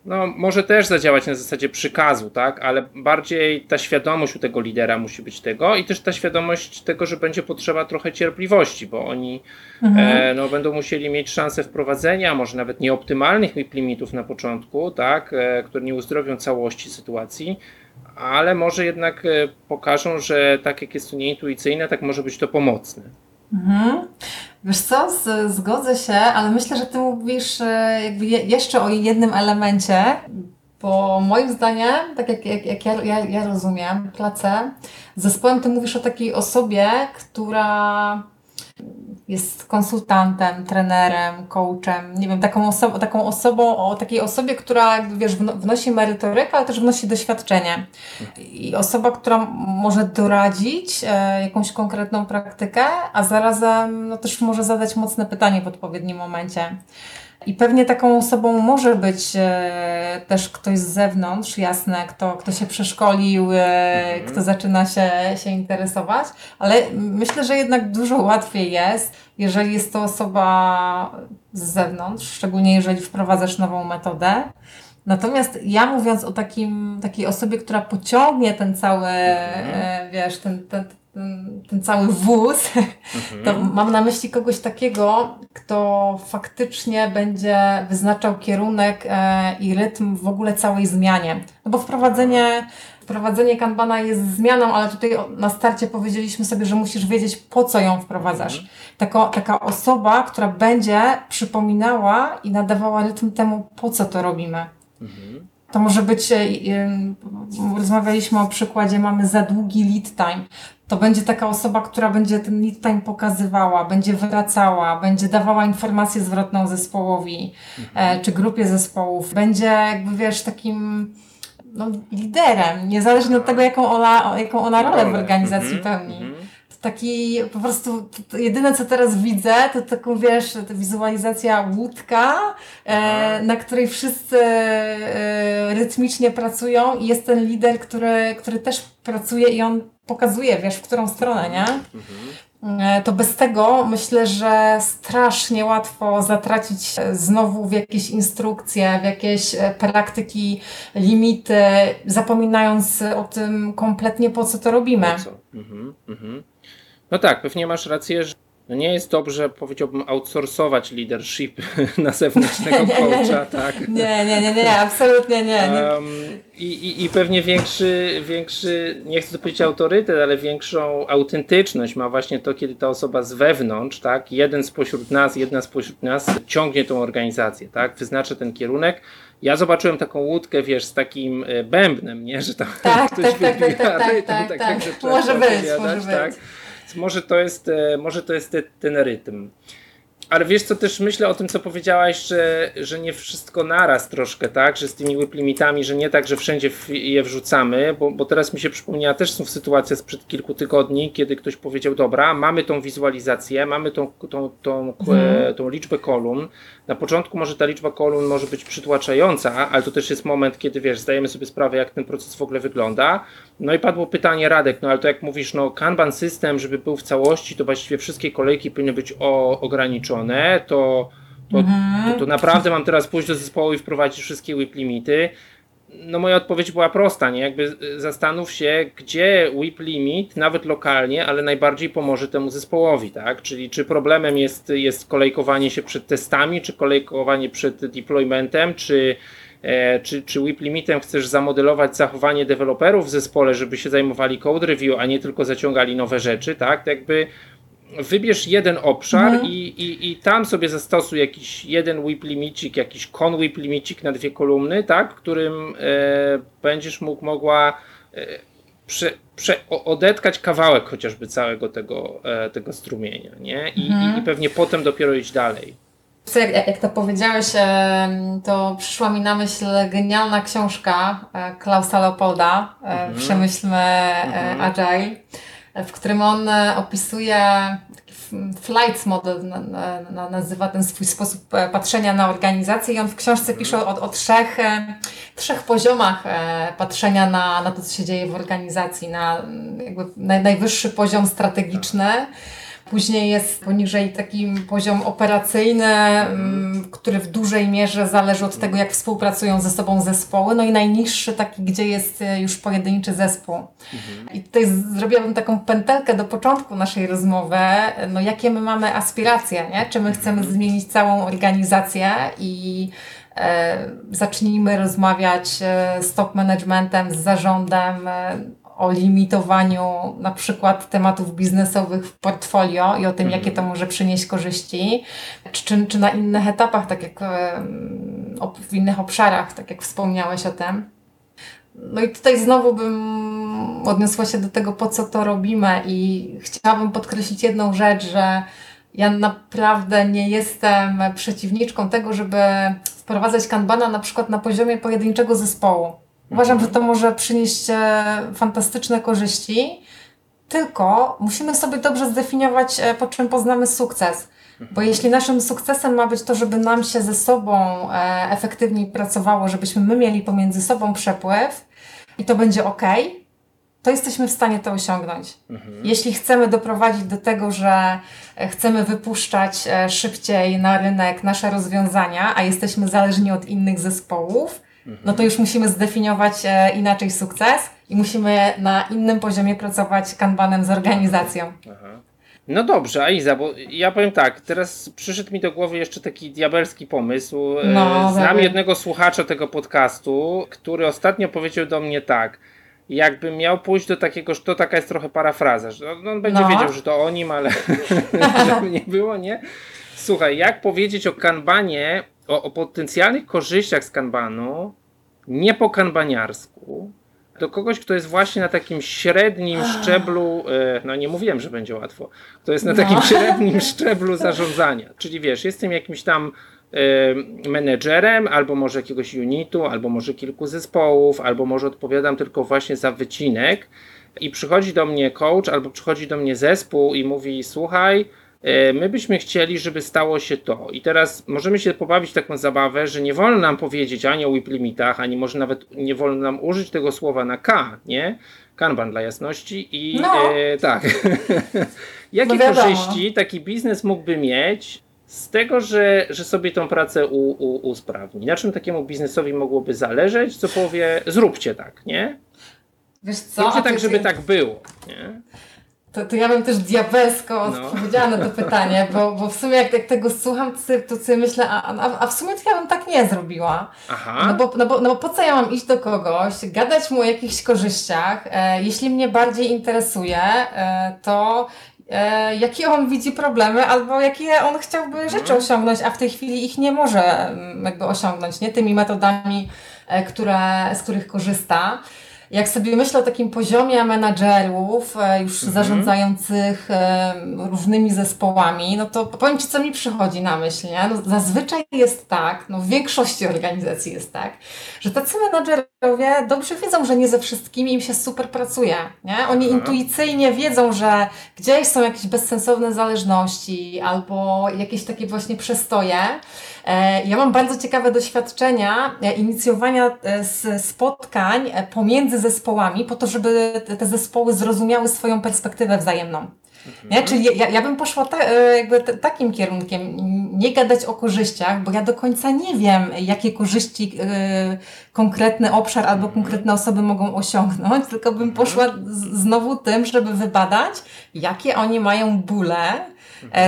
no może też zadziałać na zasadzie przykazu, tak? Ale bardziej ta świadomość u tego lidera musi być tego i też ta świadomość tego, że będzie potrzeba trochę cierpliwości, bo oni e, no, będą musieli mieć szansę wprowadzenia, może nawet nieoptymalnych limitów na początku, tak? E, które nie uzdrowią całości sytuacji, ale może jednak e, pokażą, że tak jak jest to nieintuicyjne, tak może być to pomocne. Mhm. Wiesz co, z, zgodzę się, ale myślę, że ty mówisz e, jakby je, jeszcze o jednym elemencie, bo moim zdaniem, tak jak, jak, jak ja, ja, ja rozumiem pracę z zespołem, ty mówisz o takiej osobie, która jest konsultantem, trenerem, coachem, nie wiem, taką, oso- taką osobą, o takiej osobie, która wiesz, wno- wnosi merytorykę, ale też wnosi doświadczenie. I osoba, która może doradzić e, jakąś konkretną praktykę, a zarazem no, też może zadać mocne pytanie w odpowiednim momencie. I pewnie taką osobą może być e, też ktoś z zewnątrz, jasne, kto, kto się przeszkolił, e, Mhm. kto zaczyna się, się interesować, ale myślę, że jednak dużo łatwiej jest, jeżeli jest to osoba z zewnątrz, szczególnie jeżeli wprowadzasz nową metodę. Natomiast ja mówiąc o takim, takiej osobie, która pociągnie ten cały, e, wiesz, ten, ten, ten, cały wóz, to mam na myśli kogoś takiego, kto faktycznie będzie wyznaczał kierunek e, i rytm w ogóle całej zmianie. No bo wprowadzenie, wprowadzenie kanbana jest zmianą, ale tutaj na starcie powiedzieliśmy sobie, że musisz wiedzieć, po co ją wprowadzasz. Taka, taka osoba, która będzie przypominała i nadawała rytm temu, po co to robimy. Mhm. To może być, e, em, rozmawialiśmy o przykładzie, mamy za długi lead time. To będzie taka osoba, która będzie ten lead time pokazywała, będzie wracała, będzie dawała informację zwrotną zespołowi e, czy grupie zespołów. Będzie jakby, wiesz, takim no, liderem, niezależnie od tego, jaką ona, jaką ona rolę w organizacji Mhm, pełni. mhm. To taki po prostu, to, to jedyne co teraz widzę, to taką wiesz, ta wizualizacja łódka, e, na której wszyscy e, rytmicznie pracują i jest ten lider, który, który też pracuje i on pokazuje, wiesz, w którą stronę, nie? E, To bez tego myślę, że strasznie łatwo zatracić e, znowu w jakieś instrukcje, w jakieś e, praktyki, limity, zapominając o tym kompletnie po co to robimy. Co? Mhm, mhm. No tak, pewnie masz rację, że no nie jest dobrze, powiedziałbym, outsourcować leadership na zewnętrznego coacha, tak? Nie, nie, nie, nie, absolutnie nie. nie. Um, i, i, I pewnie większy, większy, nie chcę powiedzieć autorytet, ale większą autentyczność ma właśnie to, kiedy ta osoba z wewnątrz, tak, jeden spośród nas, jedna spośród nas ciągnie tą organizację, tak, wyznacza ten kierunek. Ja zobaczyłem taką łódkę, wiesz, z takim e, bębnem, nie, że tam Tak, ktoś tak, tak, wybiera tak, tak, i tam tak, takie tak. rzeczy Może być, opowiadać, może tak. Może to jest, e, może to jest te, ten rytm. Ale wiesz co, też myślę o tym, co powiedziałaś, że, że nie wszystko naraz troszkę, tak? Że z tymi whip limitami, że nie tak, że wszędzie je wrzucamy, bo, bo teraz mi się przypomniała też są sytuacja sprzed kilku tygodni, kiedy ktoś powiedział, dobra, mamy tą wizualizację, mamy tą, tą, tą, e, tą liczbę kolumn. Na początku może ta liczba kolumn może być przytłaczająca, ale to też jest moment, kiedy wiesz, zdajemy sobie sprawę, jak ten proces w ogóle wygląda. No i padło pytanie, Radek, no ale to jak mówisz, no Kanban system, żeby był w całości, to właściwie wszystkie kolejki powinny być o, ograniczone, to, to, to, to naprawdę mam teraz pójść do zespołu i wprowadzić wszystkie whip limity. No moja odpowiedź była prosta, nie? Jakby y, zastanów się, gdzie whip limit, nawet lokalnie, ale najbardziej pomoże temu zespołowi, tak? Czyli czy problemem jest, jest kolejkowanie się przed testami, czy kolejkowanie przed deploymentem, czy, czy, czy whip limitem chcesz zamodelować zachowanie deweloperów w zespole, żeby się zajmowali code review, a nie tylko zaciągali nowe rzeczy, tak? To jakby wybierz jeden obszar i, i, i tam sobie zastosuj jakiś jeden whip limicik, jakiś con whip limicik na dwie kolumny, tak, którym e, będziesz mógł, mogła e, prze, prze, odetkać kawałek chociażby całego tego, e, tego strumienia, nie? I, i, I pewnie potem dopiero iść dalej. Jak, jak to powiedziałeś, to przyszła mi na myśl genialna książka e, Klausa Leopolda, e, Przemyślmy e, Agile, e, w którym on opisuje taki f- flights model, na, na, na, nazywa ten swój sposób patrzenia na organizację i on w książce pisze o, o trzech, trzech poziomach patrzenia na, na to, co się dzieje w organizacji, na jakby naj, najwyższy poziom strategiczny, Później jest poniżej taki poziom operacyjny, mm, który w dużej mierze zależy od tego, jak współpracują ze sobą zespoły. No i najniższy taki, gdzie jest e, już pojedynczy zespół. I tutaj zrobiłabym taką pętelkę do początku naszej rozmowy. No jakie my mamy aspiracje, nie? Czy my chcemy zmienić całą organizację i e, zacznijmy rozmawiać e, z top managementem, z zarządem o limitowaniu na przykład tematów biznesowych w portfolio i o tym, jakie to może przynieść korzyści, czy, czy, na innych etapach, tak jak w innych obszarach, tak jak wspomniałeś o tym. No i tutaj znowu bym odniosła się do tego, po co to robimy i chciałabym podkreślić jedną rzecz, że ja naprawdę nie jestem przeciwniczką tego, żeby wprowadzać kanbana na przykład na poziomie pojedynczego zespołu. Uważam, że to może przynieść e, fantastyczne korzyści, tylko musimy sobie dobrze zdefiniować, e, po czym poznamy sukces. Bo jeśli naszym sukcesem ma być to, żeby nam się ze sobą e, efektywniej pracowało, żebyśmy my mieli pomiędzy sobą przepływ i to będzie ok, to jesteśmy w stanie to osiągnąć. Jeśli chcemy doprowadzić do tego, że chcemy wypuszczać szybciej na rynek nasze rozwiązania, a jesteśmy zależni od innych zespołów, no to już musimy zdefiniować e, inaczej sukces i musimy na innym poziomie pracować kanbanem z organizacją. Aha. No dobrze, a Iza, bo ja powiem tak, teraz przyszedł mi do głowy jeszcze taki diabelski pomysł. E, No, Znam jednego słuchacza tego podcastu, który ostatnio powiedział do mnie tak, jakbym miał pójść do takiego, że to taka jest trochę parafraza, że on- on będzie No. wiedział, że to o nim, ale żeby nie było, nie? Słuchaj, jak powiedzieć o kanbanie, o, o potencjalnych korzyściach z kanbanu, nie po kanbaniarsku, do kogoś, kto jest właśnie na takim średnim szczeblu, e, no nie mówiłem, że będzie łatwo, kto jest na No. takim średnim szczeblu zarządzania. Czyli wiesz, jestem jakimś tam e, menedżerem, albo może jakiegoś unitu, albo może kilku zespołów, albo może odpowiadam tylko właśnie za wycinek i przychodzi do mnie coach, albo przychodzi do mnie zespół i mówi, słuchaj, my byśmy chcieli, żeby stało się to. I teraz możemy się pobawić taką zabawę, że nie wolno nam powiedzieć ani o whip limitach, ani może nawet nie wolno nam użyć tego słowa na K, nie? Kanban dla jasności i No. e, tak. Jakie No korzyści taki biznes mógłby mieć z tego, że, że sobie tą pracę u, u, usprawni? Na czym takiemu biznesowi mogłoby zależeć, co powie, zróbcie tak, nie? Wiesz co? Zróbcie tak, żeby tak było, nie? To, to ja bym też diabelsko No. odpowiedziała na to pytanie, bo, bo w sumie jak, jak tego słucham, to sobie, myślę, a, a, a w sumie to ja bym tak nie zrobiła. Aha. No bo, no, bo, no bo po co ja mam iść do kogoś, gadać mu o jakichś korzyściach, e, jeśli mnie bardziej interesuje, e, to e, jakie on widzi problemy, albo jakie on chciałby rzeczy Mhm. osiągnąć, a w tej chwili ich nie może mm, jakby osiągnąć, nie? Tymi metodami, e, które, z których korzysta. Jak sobie myślę o takim poziomie menadżerów, e, już Mhm. zarządzających e, różnymi zespołami, no to powiem Ci, co mi przychodzi na myśl, nie? No, zazwyczaj jest tak, no w większości organizacji jest tak, że tacy menadżerowie dobrze wiedzą, że nie ze wszystkimi im się super pracuje, nie? Oni Aha. intuicyjnie wiedzą, że gdzieś są jakieś bezsensowne zależności albo jakieś takie właśnie przestoje. E, Ja mam bardzo ciekawe doświadczenia inicjowania spotkań pomiędzy zespołami po to, żeby te- zespoły zrozumiały swoją perspektywę wzajemną. Nie? Czyli ja, ja bym poszła ta, e, jakby t- takim kierunkiem, nie gadać o korzyściach, bo ja do końca nie wiem, jakie korzyści e, konkretny obszar albo konkretne osoby mogą osiągnąć, tylko bym poszła z, znowu tym, żeby wybadać, jakie oni mają bóle,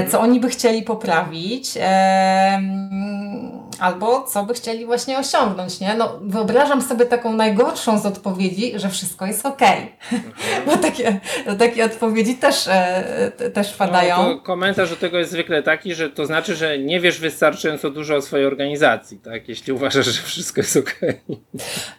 co oni by chcieli poprawić, e, mm, albo co by chcieli właśnie osiągnąć, nie? No, wyobrażam sobie taką najgorszą z odpowiedzi, że wszystko jest okej. Bo takie, takie odpowiedzi też, e, te- też padają. No, komentarz do tego jest zwykle taki, że to znaczy, że nie wiesz wystarczająco dużo o swojej organizacji, tak? Jeśli uważasz, że wszystko jest okej.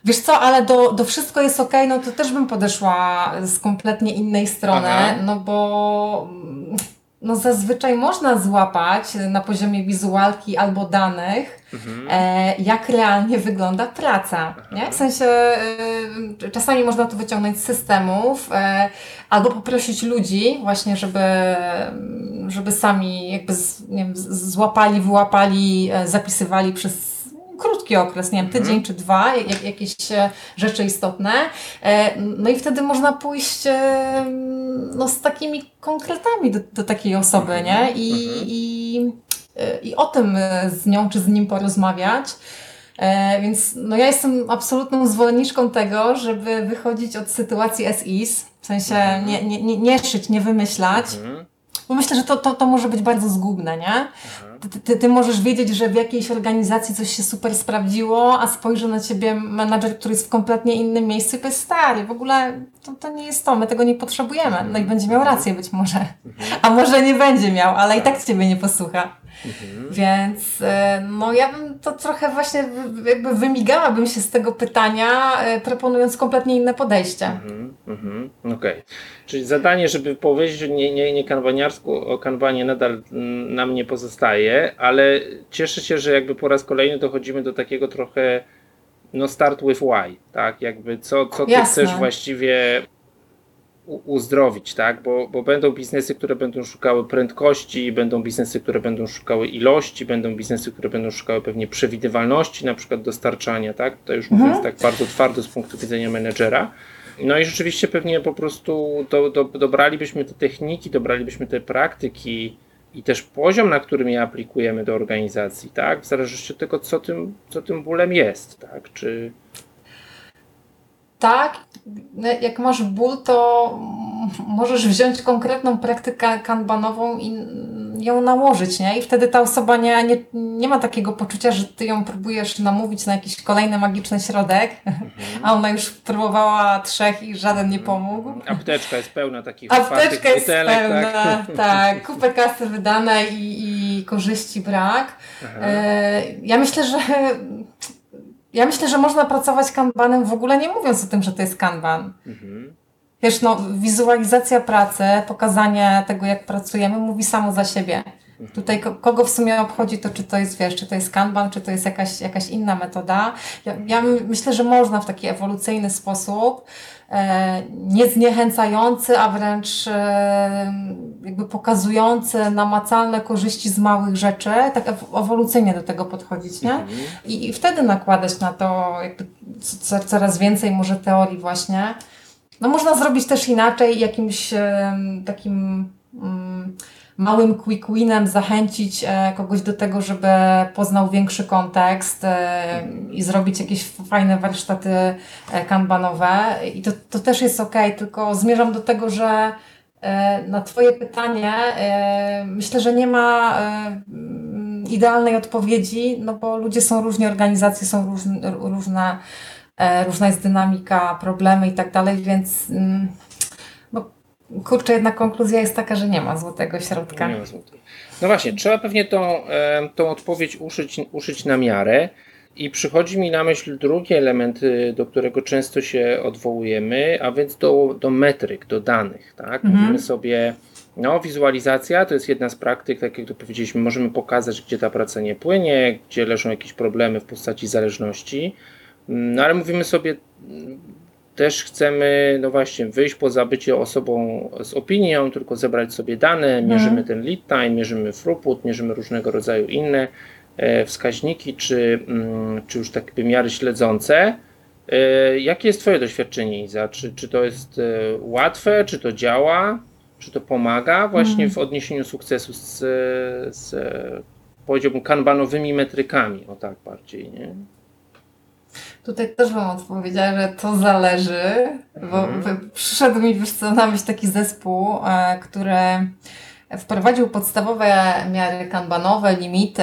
Wiesz co, ale do, do wszystko jest ok, no to też bym podeszła z kompletnie innej strony, Aha. no bo mm, no zazwyczaj można złapać na poziomie wizualki albo danych, Mhm. e, jak realnie wygląda praca. Nie? W sensie e, czasami można to wyciągnąć z systemów, e, albo poprosić ludzi właśnie, żeby, żeby sami jakby z, wiem, złapali, wyłapali, e, zapisywali przez krótki okres, nie wiem, Mhm. tydzień czy dwa, jak, jakieś e, rzeczy istotne. E, No i wtedy można pójść e, no, z takimi konkretami do, do takiej osoby, Mhm. nie? I, i, e, I o tym z nią czy z nim porozmawiać. Więc no ja jestem absolutną zwolenniczką tego, żeby wychodzić od sytuacji as is, w sensie Mhm. nie, nie, nie, nie szyć, nie wymyślać, Mhm. bo myślę, że to, to, to może być bardzo zgubne, nie? Ty, ty, ty możesz wiedzieć, że w jakiejś organizacji coś się super sprawdziło, a spojrzy na ciebie menadżer, który jest w kompletnie innym miejscu i powie, stary, w ogóle to, to nie jest to, my tego nie potrzebujemy. No i będzie miał rację być może. A może nie będzie miał, ale i tak ciebie nie posłucha. Więc e, no ja bym to trochę właśnie jakby wymigałabym się z tego pytania, e, proponując kompletnie inne podejście. Mhm, mhm, Okej. Czyli zadanie, żeby powiedzieć nie, nie, nie kanbaniarsku o kanbanie nadal mm, nam nie pozostaje, ale cieszę się, że jakby po raz kolejny dochodzimy do takiego trochę no start with why, tak? Jakby co, co ty Jasne. chcesz właściwie uzdrowić, tak? Bo, bo będą biznesy, które będą szukały prędkości, będą biznesy, które będą szukały ilości, będą biznesy, które będą szukały pewnie przewidywalności, na przykład dostarczania, tak? To już Mhm. mówiąc tak bardzo twardo z punktu widzenia menedżera. No i rzeczywiście pewnie po prostu do, do, dobralibyśmy te techniki, dobralibyśmy te praktyki i też poziom, na którym je aplikujemy do organizacji, tak? W zależności od tego, co tym, co tym bólem jest, tak? Czy, Tak, no, jak masz ból, to możesz wziąć konkretną praktykę kanbanową i ją nałożyć, nie? I wtedy ta osoba nie, nie, nie ma takiego poczucia, że ty ją próbujesz namówić na jakiś kolejny magiczny środek, a ona już próbowała trzech i żaden nie pomógł. apteczka jest pełna takich Apteczka jest butelek, pełna, tak? tak, kupę kasy wydane i, i korzyści brak. Aha. E, Ja myślę, że ja myślę, że można pracować kanbanem w ogóle nie mówiąc o tym, że to jest kanban. Mhm. Wiesz, no, wizualizacja pracy, pokazanie tego, jak pracujemy, mówi samo za siebie. Tutaj ko- kogo w sumie obchodzi to, czy to jest, wiesz, czy to jest kanban, czy to jest jakaś, jakaś inna metoda. Ja, ja my- myślę, że można w taki ewolucyjny sposób, e, nie zniechęcający, a wręcz e, jakby pokazujący namacalne korzyści z małych rzeczy, tak ew- ewolucyjnie do tego podchodzić, nie? Mhm. I, I wtedy nakładać na to jakby co, coraz więcej może teorii właśnie. No można zrobić też inaczej, jakimś em, takim mm, małym quick winem zachęcić e, kogoś do tego, żeby poznał większy kontekst e, i zrobić jakieś fajne warsztaty e, kanbanowe. I to, to też jest ok, tylko zmierzam do tego, że na Twoje pytanie, myślę, że nie ma mm, idealnej odpowiedzi, no bo ludzie są różni, organizacje są różne, e, różna jest dynamika, problemy i tak dalej, więc mm, kurczę, jednak konkluzja jest taka, że nie ma złotego środka. Nie ma złotej. No właśnie, trzeba pewnie tą, e, tą odpowiedź uszyć, uszyć na miarę. I przychodzi mi na myśl drugi element, y, do którego często się odwołujemy, a więc do, do metryk, do danych. Tak? Mhm. Mówimy sobie, no, wizualizacja to jest jedna z praktyk, tak jak to powiedzieliśmy, możemy pokazać, gdzie ta praca nie płynie, gdzie leżą jakieś problemy w postaci zależności. Mm, No ale mówimy sobie, też chcemy, no właśnie, wyjść poza bycie osobą z opinią, tylko zebrać sobie dane, mierzymy ten lead time, mierzymy throughput, mierzymy różnego rodzaju inne e, wskaźniki, czy, mm, czy już tak jakby miary śledzące. E, Jakie jest Twoje doświadczenie, Iza? Czy, czy to jest e, łatwe, czy to działa, czy to pomaga właśnie w odniesieniu sukcesu z, z powiedziałbym, kanbanowymi metrykami, o tak bardziej, nie? Tutaj też bym odpowiedziała, że to zależy, bo Mhm. przyszedł mi wiesz co, na myśl taki zespół, e, który wprowadził podstawowe miary kanbanowe, limity,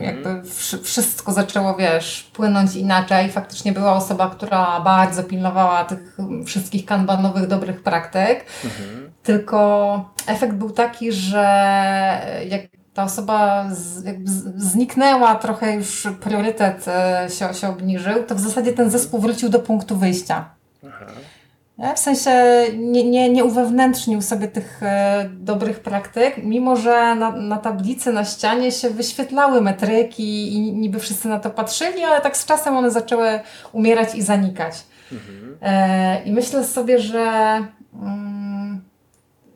jakby wszy- wszystko zaczęło, wiesz, płynąć inaczej. Faktycznie była osoba, która bardzo pilnowała tych wszystkich kanbanowych dobrych praktyk, Mhm. tylko efekt był taki, że jak ta osoba z, zniknęła, trochę już priorytet e, się, się obniżył, to w zasadzie ten zespół wrócił do punktu wyjścia. Aha. W sensie nie, nie, nie uwewnętrznił sobie tych e, dobrych praktyk, mimo że na, na tablicy, na ścianie się wyświetlały metryki i niby wszyscy na to patrzyli, ale tak z czasem one zaczęły umierać i zanikać. Mhm. E, I myślę sobie, że mm,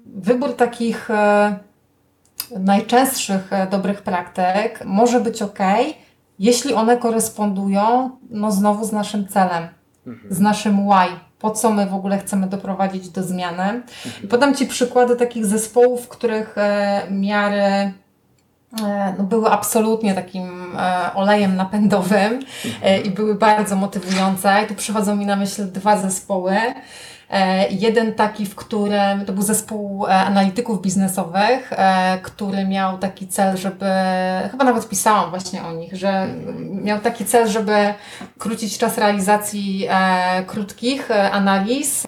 wybór takich najczęstszych e, dobrych praktyk może być ok, jeśli one korespondują no znowu z naszym celem, Mhm. z naszym why, po co my w ogóle chcemy doprowadzić do zmiany. I podam Ci przykłady takich zespołów, w których e, miary e, no, były absolutnie takim olejem napędowym e, i były bardzo motywujące. I tu przychodzą mi na myśl dwa zespoły. E, jeden taki, w którym to był zespół e, analityków biznesowych, e, który miał taki cel, żeby, chyba nawet pisałam właśnie o nich, że miał taki cel, żeby krócić czas realizacji krótkich analiz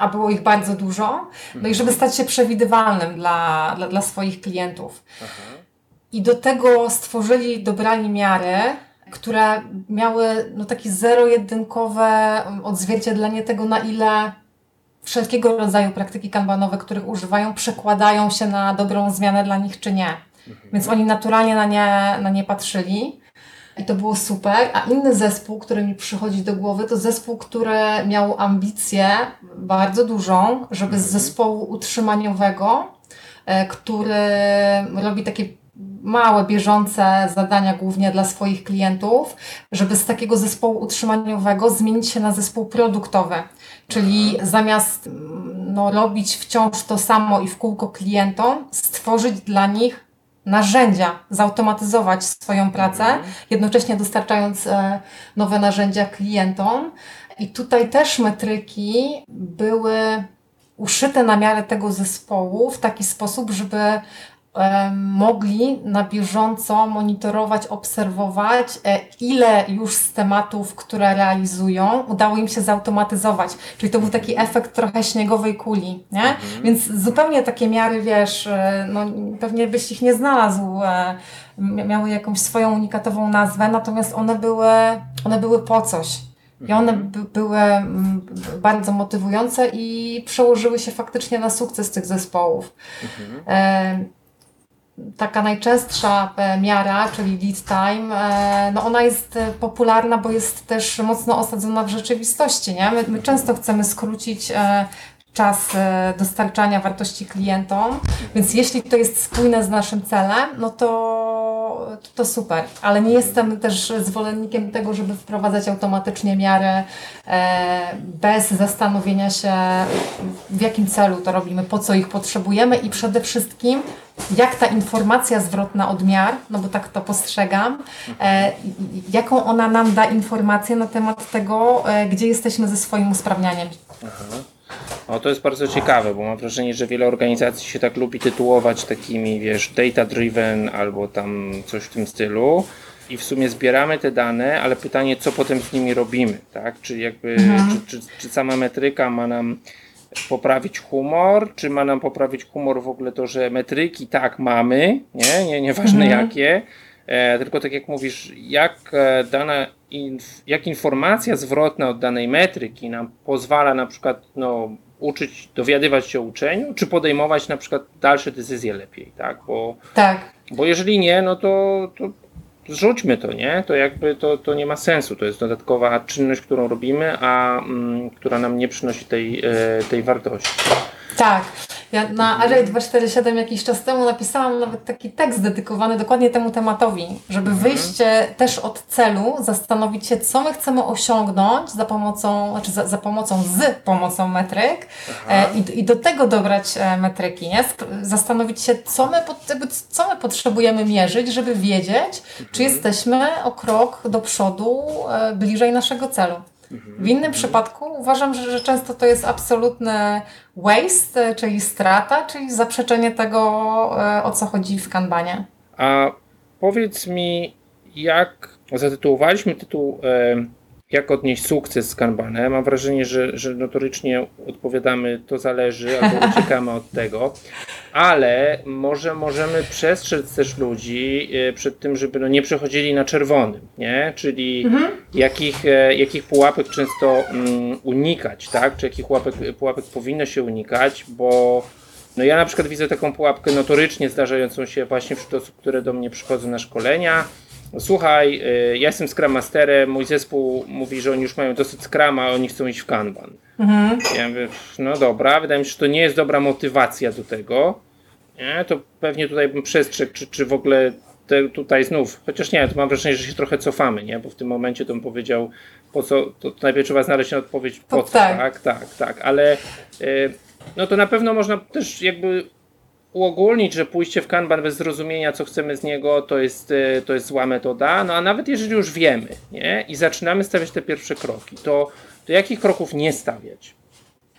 a było ich bardzo dużo, no i żeby stać się przewidywalnym dla, dla, dla swoich klientów. Aha. I do tego stworzyli, dobrali miary, które miały no, takie zero-jedynkowe odzwierciedlenie tego, na ile wszelkiego rodzaju praktyki kanbanowe, których używają, przekładają się na dobrą zmianę dla nich, czy nie. Więc oni naturalnie na nie, na nie patrzyli. I to było super. A inny zespół, który mi przychodzi do głowy, to zespół, który miał ambicję bardzo dużą, żeby z zespołu utrzymaniowego, e, który robi takie małe, bieżące zadania głównie dla swoich klientów, żeby z takiego zespołu utrzymaniowego zmienić się na zespół produktowy. Czyli zamiast mm, no, robić wciąż to samo i w kółko klientom, stworzyć dla nich narzędzia, zautomatyzować swoją pracę, jednocześnie dostarczając e, nowe narzędzia klientom. I tutaj też metryki były uszyte na miarę tego zespołu w taki sposób, żeby mogli na bieżąco monitorować, obserwować, e, ile już z tematów, które realizują, udało im się zautomatyzować. Czyli to był taki efekt trochę śniegowej kuli, nie? Więc zupełnie takie miary, wiesz, e, no, pewnie byś ich nie znalazł, e, mia- miały jakąś swoją unikatową nazwę, natomiast one były, one były po coś. I one by, były bardzo motywujące i przełożyły się faktycznie na sukces tych zespołów. E, taka najczęstsza e, miara, czyli lead time, e, no ona jest e, popularna, bo jest też mocno osadzona w rzeczywistości. Nie? My, my często chcemy skrócić czas dostarczania wartości klientom, więc jeśli to jest spójne z naszym celem, no to, to, super. Ale nie jestem też zwolennikiem tego, żeby wprowadzać automatycznie miary bez zastanowienia się, w jakim celu to robimy, po co ich potrzebujemy i przede wszystkim, jak ta informacja zwrotna od miar, no bo tak to postrzegam, e, jaką ona nam da informację na temat tego, e, gdzie jesteśmy ze swoim usprawnianiem. Aha. O, to jest bardzo ciekawe, bo mam wrażenie, że wiele organizacji się tak lubi tytułować takimi, wiesz, data driven albo tam coś w tym stylu. I w sumie zbieramy te dane, ale pytanie, co potem z nimi robimy, tak? Czy jakby, czy, czy, czy sama metryka ma nam poprawić humor, czy ma nam poprawić humor w ogóle to, że metryki tak mamy, nie, nie nieważne jakie, e, tylko tak jak mówisz, jak e, dana inf, jak informacja zwrotna od danej metryki nam pozwala na przykład no, uczyć, dowiadywać się o uczeniu, czy podejmować na przykład dalsze decyzje lepiej, tak, bo, Tak. bo jeżeli nie, no to, to zrzućmy to, nie? To jakby to, to nie ma sensu. To jest dodatkowa czynność, którą robimy, a mm, która nam nie przynosi tej, e, tej wartości. Tak. Ja na Agile 247 jakiś czas temu napisałam nawet taki tekst dedykowany dokładnie temu tematowi, żeby wyjść e, też od celu, zastanowić się, co my chcemy osiągnąć za pomocą, znaczy za, za pomocą, z pomocą metryk e, i, i do tego dobrać e, metryki, nie? Zastanowić się, co my, jakby co my potrzebujemy mierzyć, żeby wiedzieć, czy jesteśmy o krok do przodu e, bliżej naszego celu. W innym przypadku uważam, że, że często to jest absolutny waste, e, czyli strata, czyli zaprzeczenie tego, e, o co chodzi w kanbanie. A powiedz mi, jak zatytułowaliśmy tytuł e, Jak odnieść sukces z Kanbanem. Mam wrażenie, że, że notorycznie odpowiadamy to zależy, albo uciekamy od tego, ale może możemy przestrzec też ludzi e, przed tym, żeby no nie przechodzili na czerwonym, nie? Czyli jakich, e, jakich pułapek często mm, unikać, tak? Czy jakich pułapek, pułapek powinno się unikać, bo no ja na przykład widzę taką pułapkę notorycznie zdarzającą się właśnie wśród osób, które do mnie przychodzą na szkolenia. Słuchaj, y, ja jestem Scrum Masterem, mój zespół mówi, że oni już mają dosyć Scruma, a oni chcą iść w Kanban. Ja mówię, no dobra, wydaje mi się, że to nie jest dobra motywacja do tego. Nie, to pewnie tutaj bym przestrzegł, czy, czy w ogóle te, tutaj znów, chociaż nie, to mam wrażenie, że się trochę cofamy, nie? Bo w tym momencie to bym powiedział, po co, to, to najpierw trzeba znaleźć na odpowiedź, po Po- co, tak. tak, tak, tak, ale y, no to na pewno można też jakby uogólnić, że pójście w kanban bez zrozumienia, co chcemy z niego, to jest, y, to jest zła metoda, no a nawet jeżeli już wiemy, nie? I zaczynamy stawiać te pierwsze kroki, to, to jakich kroków nie stawiać?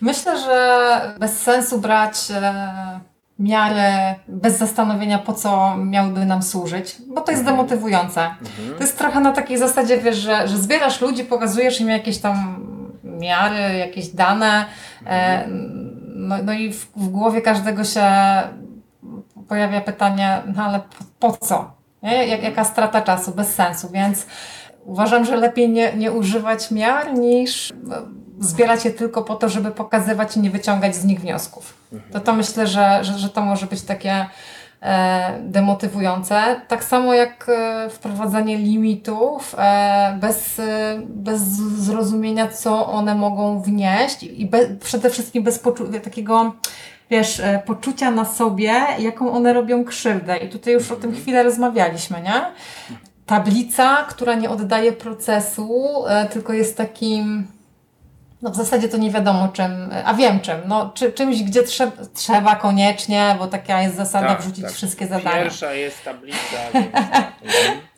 Myślę, że bez sensu brać e, miarę bez zastanowienia, po co miałyby nam służyć, bo to jest demotywujące. To jest trochę na takiej zasadzie, wiesz, że, że zbierasz ludzi, pokazujesz im jakieś tam miary, jakieś dane, e, no, no i w, w głowie każdego się pojawia pytanie, no ale po, po co? Nie? Jak, jaka strata czasu, bez sensu, więc uważam, że lepiej nie, nie używać miar niż e, zbierać je tylko po to, żeby pokazywać i nie wyciągać z nich wniosków. To to myślę, że, że, że to może być takie demotywujące. Tak samo jak e, wprowadzanie limitów e, bez, e, bez zrozumienia, co one mogą wnieść i przede wszystkim bez takiego wiesz, e, poczucia na sobie, jaką one robią krzywdę. I tutaj już o tym chwilę rozmawialiśmy, nie? Tablica, która nie oddaje procesu, e, tylko jest takim no w zasadzie to nie wiadomo czym, a wiem czym, no czy, czymś, gdzie trze trzeba koniecznie, bo taka jest zasada, Tak, wrzucić tak. wszystkie zadania. Pierwsza jest tablica.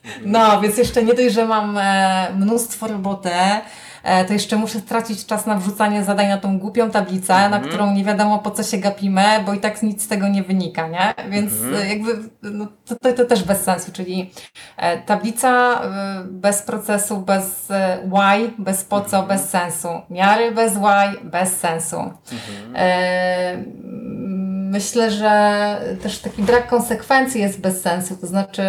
Więc. No, więc jeszcze nie dość, że mam e, mnóstwo roboty, to jeszcze muszę stracić czas na wrzucanie zadań na tą głupią tablicę, na którą nie wiadomo po co się gapimy, bo i tak nic z tego nie wynika, nie? Więc e, jakby no, to, to, to też bez sensu, czyli e, tablica e, bez procesu, bez e, why, bez po co, bez sensu. Miary bez why, bez sensu. E, Myślę, że też taki brak konsekwencji jest bez sensu. To znaczy,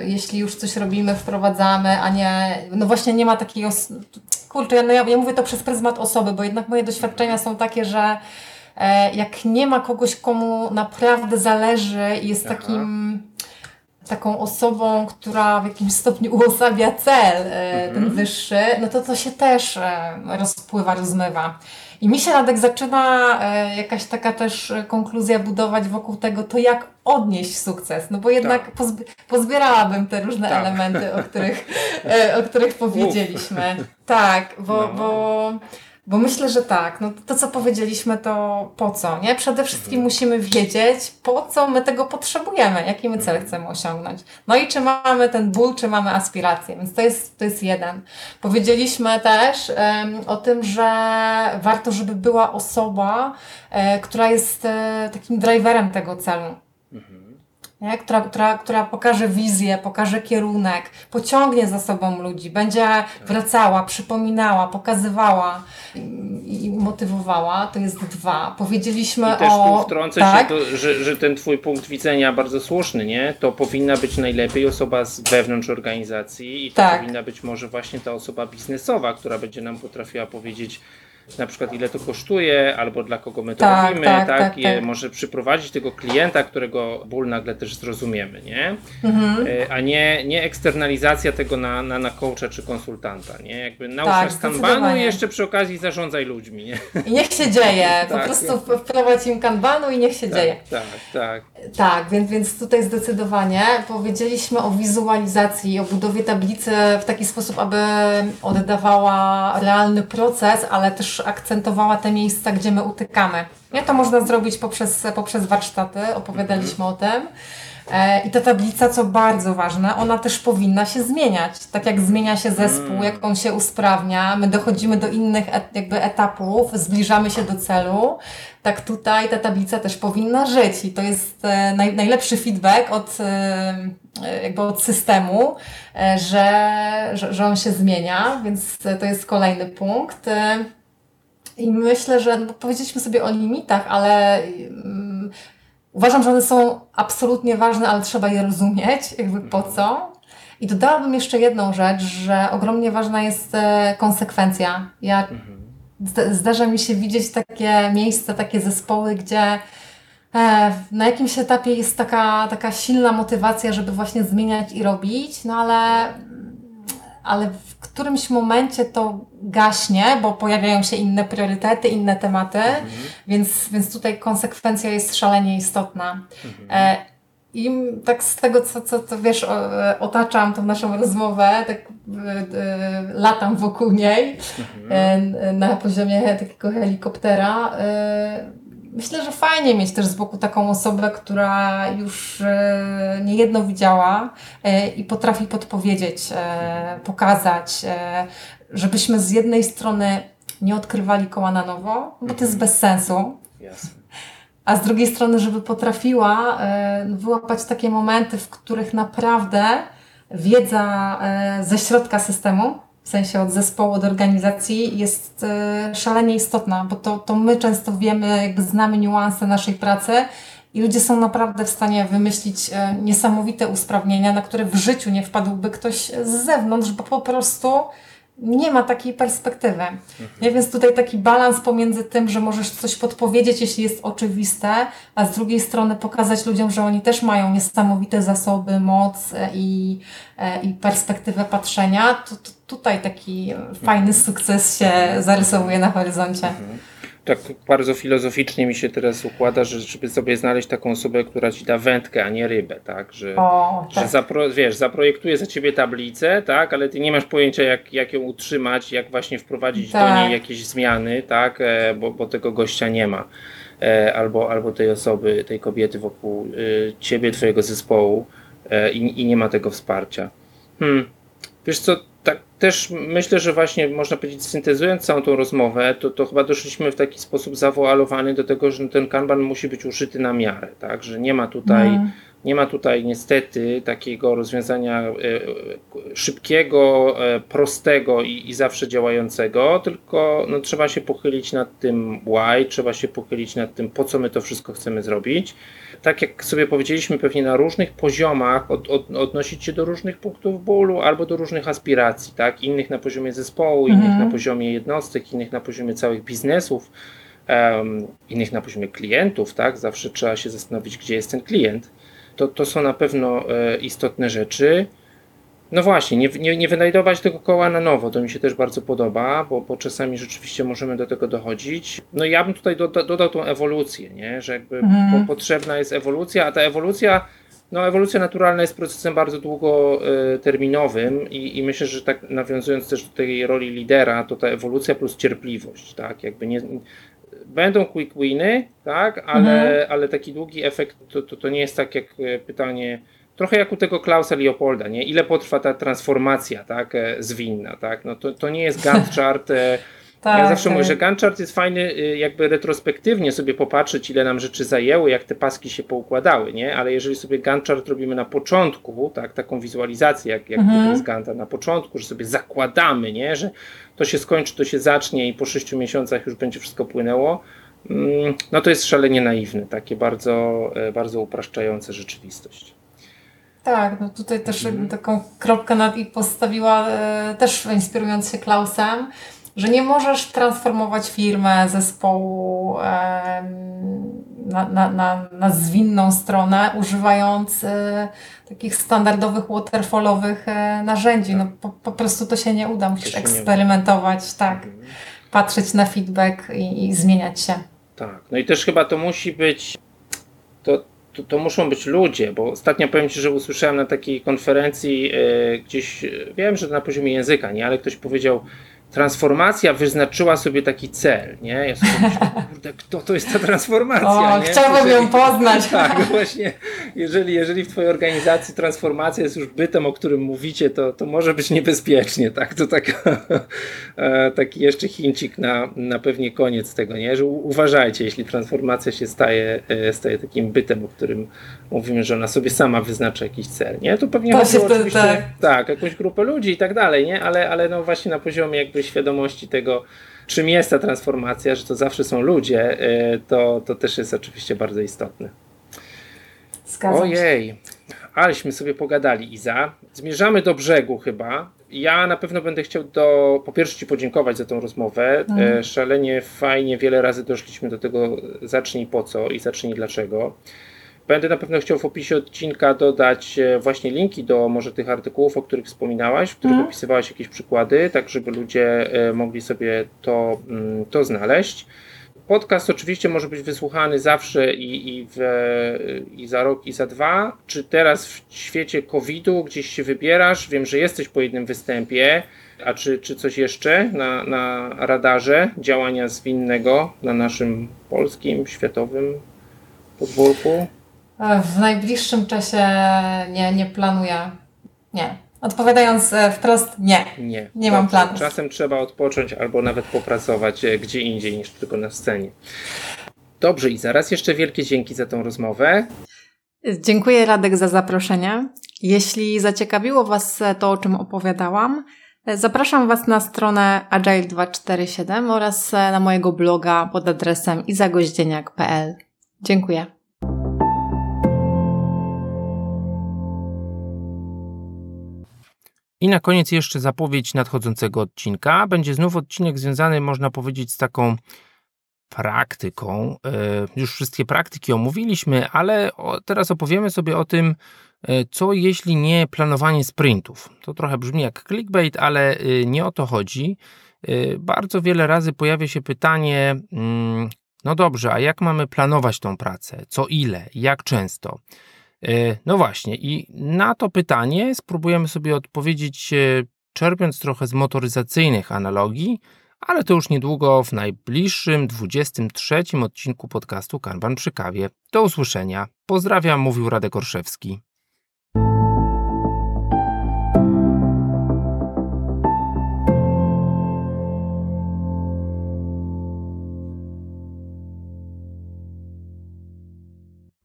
jeśli już coś robimy, wprowadzamy, a nie. No właśnie nie ma takiej. Kurczę, ja, no ja, ja mówię to przez pryzmat osoby, bo jednak moje doświadczenia są takie, że e, jak nie ma kogoś, komu naprawdę zależy i jest Aha. takim taką osobą, która w jakimś stopniu uosabia cel, e, ten wyższy, no to to się też e, rozpływa, rozmywa. I mi się Radek zaczyna e, jakaś taka też e, konkluzja budować wokół tego, to jak odnieść sukces. No bo jednak pozb- pozbierałabym te różne Tak. elementy, o których, e, o których powiedzieliśmy. Tak, bo, No. bo Bo myślę, że tak. No to, co powiedzieliśmy, to po co, nie? Przede wszystkim Mhm. musimy wiedzieć, po co my tego potrzebujemy, jaki my cel chcemy osiągnąć. No i czy mamy ten ból, czy mamy aspiracje. Więc to jest, to jest jeden. Powiedzieliśmy też em, o tym, że warto, żeby była osoba, e, która jest e, takim driverem tego celu. Nie? Która, która, która pokaże wizję, pokaże kierunek, pociągnie za sobą ludzi, będzie wracała, przypominała, pokazywała i, i motywowała. To jest dwa. Powiedzieliśmy I też tu o. wtrącę tak? się, to, że, że ten twój punkt widzenia bardzo słuszny, nie? To powinna być najlepiej osoba z wewnątrz organizacji i to Tak. powinna być może właśnie ta osoba biznesowa, która będzie nam potrafiła powiedzieć na przykład ile to kosztuje, albo dla kogo my to Tak, robimy, tak, tak, tak, tak. może przyprowadzić tego klienta, którego ból nagle też zrozumiemy, nie? Mhm. E, A nie, nie eksternalizacja tego na, na, na coacha czy konsultanta, nie? Jakby naucz Tak, kanbanu i jeszcze przy okazji zarządzaj ludźmi, nie? I niech się dzieje. Po Tak. prostu wprowadź im kanbanu i niech się dzieje. Tak, tak, tak. Więc, więc tutaj zdecydowanie powiedzieliśmy o wizualizacji, o budowie tablicy w taki sposób, aby oddawała realny proces, ale też akcentowała te miejsca, gdzie my utykamy. Nie, to można zrobić poprzez, poprzez warsztaty, opowiadaliśmy o tym. E, I ta tablica, co bardzo ważne, ona też powinna się zmieniać. Tak jak zmienia się zespół, jak on się usprawnia, my dochodzimy do innych et, jakby etapów, zbliżamy się do celu, tak tutaj ta tablica też powinna żyć i to jest e, naj, najlepszy feedback od, e, jakby od systemu, że, że, że on się zmienia, więc to jest kolejny punkt. I myślę, że no, powiedzieliśmy sobie o limitach, ale mm, uważam, że one są absolutnie ważne, ale trzeba je rozumieć, jakby po co. I dodałabym jeszcze jedną rzecz, że ogromnie ważna jest e, konsekwencja. Ja zda- zdarza mi się widzieć takie miejsca, takie zespoły, gdzie e, na jakimś etapie jest taka, taka silna motywacja, żeby właśnie zmieniać i robić, no ale, ale którymś momencie to gaśnie, bo pojawiają się inne priorytety, inne tematy, więc, więc tutaj konsekwencja jest szalenie istotna. E, i tak z tego, co, co, co wiesz, e, otaczam tą naszą rozmowę, tak e, latam wokół niej e, na poziomie takiego helikoptera. Myślę, że fajnie mieć też z boku taką osobę, która już e, niejedno widziała e, i potrafi podpowiedzieć, e, pokazać, żebyśmy z jednej strony nie odkrywali koła na nowo, bo to jest bez sensu. A z drugiej strony, żeby potrafiła wyłapać takie momenty, w których naprawdę wiedza ze środka systemu, w sensie od zespołu, od organizacji, jest e, szalenie istotna, bo to, to my często wiemy, jakby znamy niuanse naszej pracy i ludzie są naprawdę w stanie wymyślić e, niesamowite usprawnienia, na które w życiu nie wpadłby ktoś z zewnątrz, bo po prostu nie ma takiej perspektywy. Nie? Więc tutaj taki balans pomiędzy tym, że możesz coś podpowiedzieć, jeśli jest oczywiste, a z drugiej strony pokazać ludziom, że oni też mają niesamowite zasoby, moc e, i, e, i perspektywę patrzenia, to, to tutaj taki fajny sukces się zarysowuje na horyzoncie. Tak bardzo filozoficznie mi się teraz układa, że żeby sobie znaleźć taką osobę, która ci da wędkę, a nie rybę, tak? Że, O, że tak. zapro, wiesz, zaprojektuje za ciebie tablicę, tak? Ale ty nie masz pojęcia, jak, jak ją utrzymać, jak właśnie wprowadzić do Tak. niej jakieś zmiany, tak? E, bo, bo tego gościa nie ma. E, albo, albo tej osoby, tej kobiety wokół e, ciebie, twojego zespołu e, i, i nie ma tego wsparcia. Hmm. Wiesz co, tak też myślę, że właśnie można powiedzieć, syntezując całą tą rozmowę, to, to chyba doszliśmy w taki sposób zawoalowany do tego, że ten kanban musi być uszyty na miarę, tak? Że nie ma tutaj, Mm. Nie ma tutaj niestety takiego rozwiązania e, szybkiego, e, prostego i, i zawsze działającego, tylko no, trzeba się pochylić nad tym why, trzeba się pochylić nad tym, po co my to wszystko chcemy zrobić. Tak jak sobie powiedzieliśmy, pewnie na różnych poziomach od, od, odnosić się do różnych punktów bólu albo do różnych aspiracji, tak? Innych na poziomie zespołu, innych Mhm. na poziomie jednostek, innych na poziomie całych biznesów, em, innych na poziomie klientów, tak? Zawsze trzeba się zastanowić, gdzie jest ten klient. To, to są na pewno e, istotne rzeczy. No właśnie, nie, nie, nie wynajdować tego koła na nowo, to mi się też bardzo podoba, bo, bo czasami rzeczywiście możemy do tego dochodzić. No ja bym tutaj doda, dodał tą ewolucję, nie? że jakby Mhm. po, potrzebna jest ewolucja, a ta ewolucja No, ewolucja naturalna jest procesem bardzo długoterminowym i, i myślę, że tak nawiązując też do tej roli lidera, to ta ewolucja plus cierpliwość, tak, jakby nie, będą quick winy, tak, ale, mhm. ale taki długi efekt to, to, to nie jest tak jak e, pytanie, trochę jak u tego Klausa Leopolda, nie? Ile potrwa ta transformacja, tak, e, zwinna, tak? No to, to nie jest Gantt chart e, tak, ja zawsze tak. mówię, że Gantt chart jest fajny y, jakby retrospektywnie sobie popatrzeć, ile nam rzeczy zajęły, jak te paski się poukładały, nie? Ale jeżeli sobie Gantt chart robimy na początku, tak, taką wizualizację, jak, jak mhm. jest Ganta na początku, że sobie zakładamy, nie? Że to się skończy, to się zacznie i po sześciu miesiącach już będzie wszystko płynęło, mm, no to jest szalenie naiwne, takie bardzo, e, bardzo upraszczające rzeczywistość. Tak, no tutaj też mhm. taką kropkę nad i postawiła e, też inspirując się Klausem, że nie możesz transformować firmę, zespołu na, na, na, na zwinną stronę, używając e, takich standardowych waterfallowych e, narzędzi. No, po, po prostu to się nie uda, musisz eksperymentować, tak, mhm. patrzeć na feedback i, i zmieniać się. Tak, no i też chyba to musi być, to, to, to, muszą być ludzie, bo ostatnio powiem Ci, że usłyszałem na takiej konferencji e, gdzieś, wiem, że na poziomie języka, nie, ale ktoś powiedział, transformacja wyznaczyła sobie taki cel, nie? Ja sobie myślę, kurde, kto to jest ta transformacja, o, nie? Chciałbym jeżeli, ją poznać. Tak, właśnie, jeżeli, jeżeli w Twojej organizacji transformacja jest już bytem, o którym mówicie, to, to może być niebezpiecznie, tak? To taka, e, taki jeszcze chincik na, na pewnie koniec tego, nie? Że uważajcie, jeśli transformacja się staje, e, staje takim bytem, o którym mówimy, że ona sobie sama wyznacza jakiś cel, nie? To pewnie chodzi oczywiście, tak. tak, jakąś grupę ludzi i tak dalej, nie? Ale, ale no właśnie na poziomie jakby świadomości tego, czym jest ta transformacja, że to zawsze są ludzie, y, to, to też jest oczywiście bardzo istotne. Zgadzam Ojej, się. aleśmy sobie pogadali, Iza. Zmierzamy do brzegu chyba. Ja na pewno będę chciał do, po pierwsze Ci podziękować za tą rozmowę. Mhm. Szalenie fajnie, wiele razy doszliśmy do tego zacznij po co i zacznij dlaczego. Będę na pewno chciał w opisie odcinka dodać e, właśnie linki do może tych artykułów, o których wspominałaś, w których mm. opisywałaś jakieś przykłady, tak żeby ludzie e, mogli sobie to, mm, to znaleźć. Podcast oczywiście może być wysłuchany zawsze i, i, w, i za rok, i za dwa. Czy teraz w świecie COVID-u gdzieś się wybierasz? Wiem, że jesteś po jednym występie. A czy, czy coś jeszcze na, na radarze działania zwinnego na naszym polskim, światowym podwórku? W najbliższym czasie nie, nie planuję. Nie. Odpowiadając e, wprost, nie. Nie. Nie mam planów. Czasem trzeba odpocząć albo nawet popracować e, gdzie indziej niż tylko na scenie. Dobrze i zaraz jeszcze wielkie dzięki za tą rozmowę. Dziękuję Radek za zaproszenie. Jeśli zaciekawiło Was to, o czym opowiadałam, zapraszam Was na stronę agile247 oraz na mojego bloga pod adresem izagoździeniak.pl. Dziękuję. I na koniec jeszcze zapowiedź nadchodzącego odcinka. Będzie znów odcinek związany, można powiedzieć, z taką praktyką. E, już wszystkie praktyki omówiliśmy, ale teraz opowiemy sobie o tym, e, co jeśli nie planowanie sprintów. To trochę brzmi jak clickbait, ale e, nie o to chodzi. Bardzo wiele razy pojawia się pytanie, mm, no dobrze, a jak mamy planować tą pracę? Co ile? Jak często? E, no właśnie, i na to pytanie spróbujemy sobie odpowiedzieć, e, czerpiąc trochę z motoryzacyjnych analogii, ale to już niedługo w najbliższym 23 odcinku podcastu Kanban przy kawie. Do usłyszenia. Pozdrawiam, mówił Radek Orszewski.